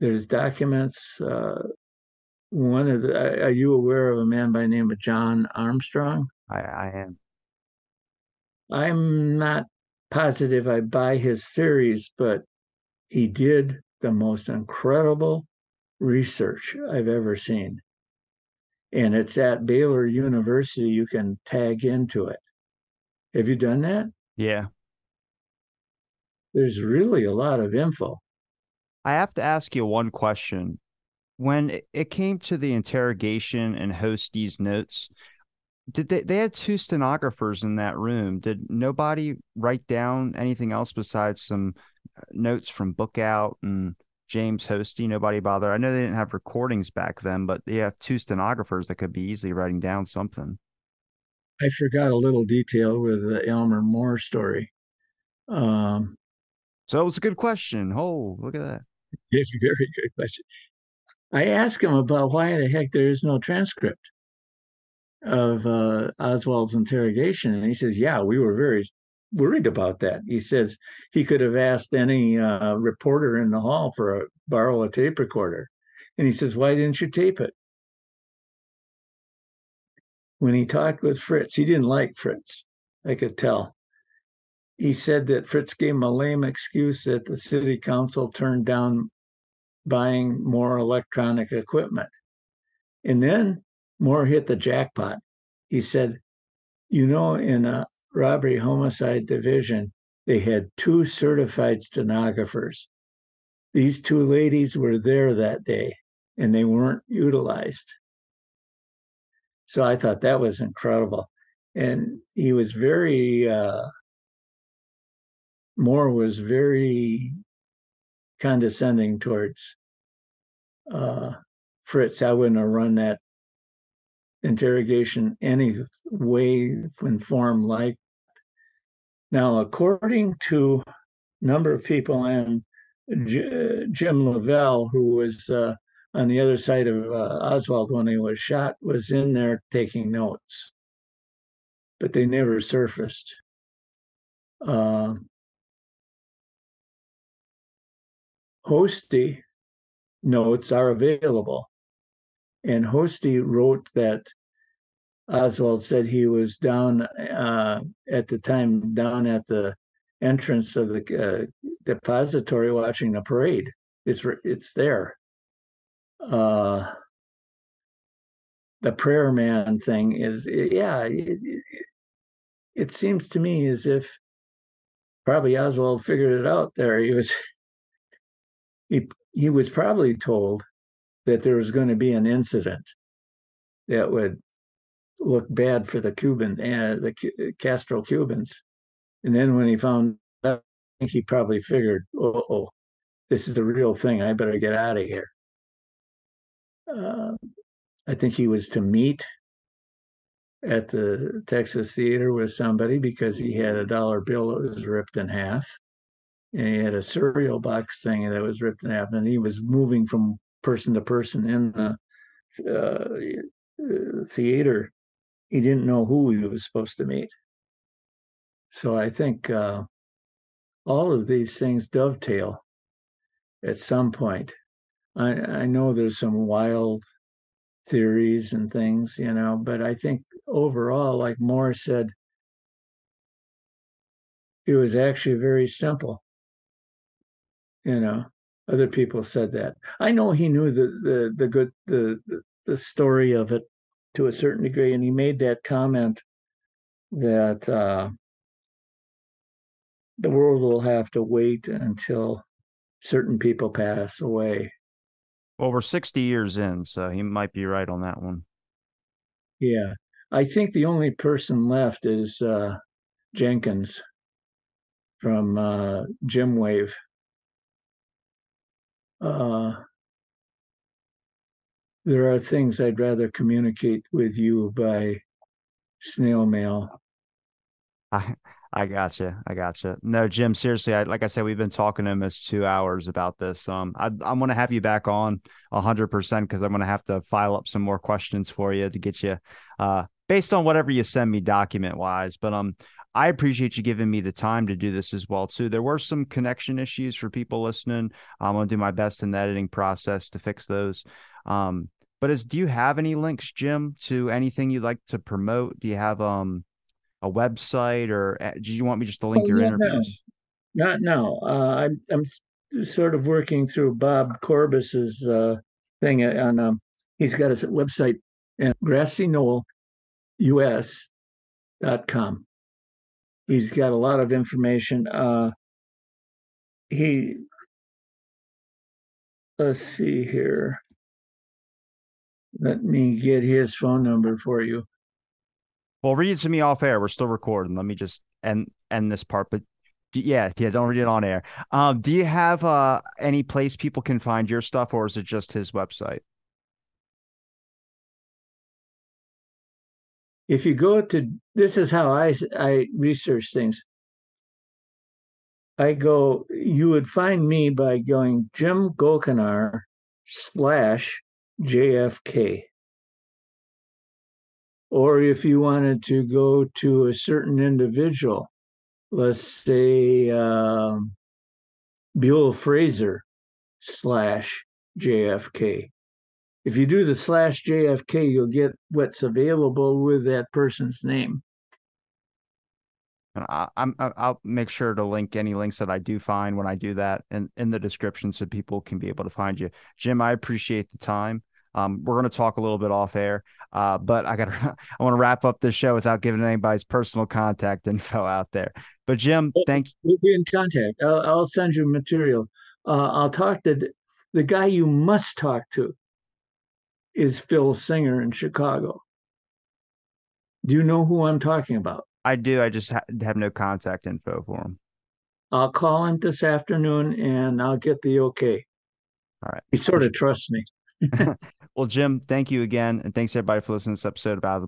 there's documents. Uh, one of the, are you aware of a man by the name of John Armstrong? I, I am. I'm not positive I buy his theories, but he did the most incredible research I've ever seen. And it's at Baylor University. You can tag into it. Have you done that? Yeah. There's really a lot of info. I have to ask you one question. When it came to the interrogation and Hosty's notes, did they they had two stenographers in that room? Did nobody write down anything else besides some uh, notes from Bookhout and James Hostie, nobody bothered. I know they didn't have recordings back then, but they have two stenographers that could be easily writing down something. I forgot a little detail with the Elmer Moore story. Um, so it was a good question. Oh, look at that. It's a very good question. I asked him about why the heck there is no transcript of uh, Oswald's interrogation, and he says, "Yeah, we were very worried about that. He says he could have asked any uh, reporter in the hall for a borrow a tape recorder, and he says, "Why didn't you tape it?" When he talked with Fritz, he didn't like Fritz. I could tell. He said that Fritz gave him a lame excuse that the city council turned down buying more electronic equipment. And then Moore hit the jackpot. He said, You know, in a robbery homicide division, they had two certified stenographers. These two ladies were there that day and they weren't utilized. So I thought that was incredible. And he was very, uh, Moore was very condescending towards uh, Fritz. I wouldn't have run that interrogation any way and form like now, according to a number of people and J- Jim Leavelle, who was uh, on the other side of uh, Oswald when he was shot, was in there taking notes, but they never surfaced. Uh, Hosty notes are available, and Hosty wrote that Oswald said he was down uh, at the time down at the entrance of the uh, depository watching the parade. It's it's there. Uh, the prayer man thing is yeah. It, it, seems to me as if probably Oswald figured it out. There, he was he he was probably told that there was going to be an incident that would look bad for the Cuban, uh, the Castro Cubans. And then when he found out, he probably figured, oh, this is the real thing. I better get out of here. Uh, I think he was to meet at the Texas Theater with somebody because he had a dollar bill that was ripped in half. And he had a cereal box thing that was ripped in half. And he was moving from person to person in the uh, theater he didn't know who he was supposed to meet. So I think uh, all of these things dovetail at some point. I, I know there's some wild theories and things, you know. But I think overall, like Moore said, it was actually very simple. You know, other people said that. I know he knew the the the good the the story of it to a certain degree, and he made that comment that uh, the world will have to wait until certain people pass away. Well, we're 60 years in, so he might be right on that one. Yeah. I think the only person left is uh, Jenkins from uh, JMWAVE. Uh, there are things I'd rather communicate with you by snail mail. I I gotcha. I gotcha. No, Jim, seriously, I, like I said, we've been talking almost two hours about this. Um, I, I'm going to have you back on hundred percent because I'm going to have to file up some more questions for you to get you, uh, based on whatever you send me document wise. But um, I appreciate you giving me the time to do this as well too. There were some connection issues for people listening. I'm going to do my best in the editing process to fix those. Um, but as do you have any links, Jim, to anything you'd like to promote? Do you have um a website, or uh, do you want me just to link oh, your yeah, interviews? No. Not now. Uh, I'm I'm sort of working through Bob Corbis's uh, thing, on um, he's got his website at com. He's got a lot of information. Uh, he let's see here. Let me get his phone number for you. Well, read it to me off air. We're still recording. Let me just end end this part. But yeah, yeah, don't read it on air. Um, do you have uh any place people can find your stuff, or is it just his website? If you go to this is how I I research things. I go. You would find me by going Jim Gochenaur slash JFK or if you wanted to go to a certain individual, let's say um, Buell Frazier slash JFK. If you do the slash JFK, you'll get what's available with that person's name. And I, am I'll make sure to link any links that I do find when I do that in, in the description so people can be able to find you. Jim, I appreciate the time. Um, we're going to talk a little bit off air, uh, but I got to I want to wrap up this show without giving anybody's personal contact info out there. But Jim, thank you. We'll be in contact. I'll, I'll send you material. Uh, I'll talk to the, the guy you must talk to. Is Phil Singer in Chicago? Do you know who I'm talking about? I do. I just ha- have no contact info for him. I'll call him this afternoon and I'll get the okay. All right. He sort of trusts me. well, Jim, thank you again. And thanks everybody for listening to this episode of Out of about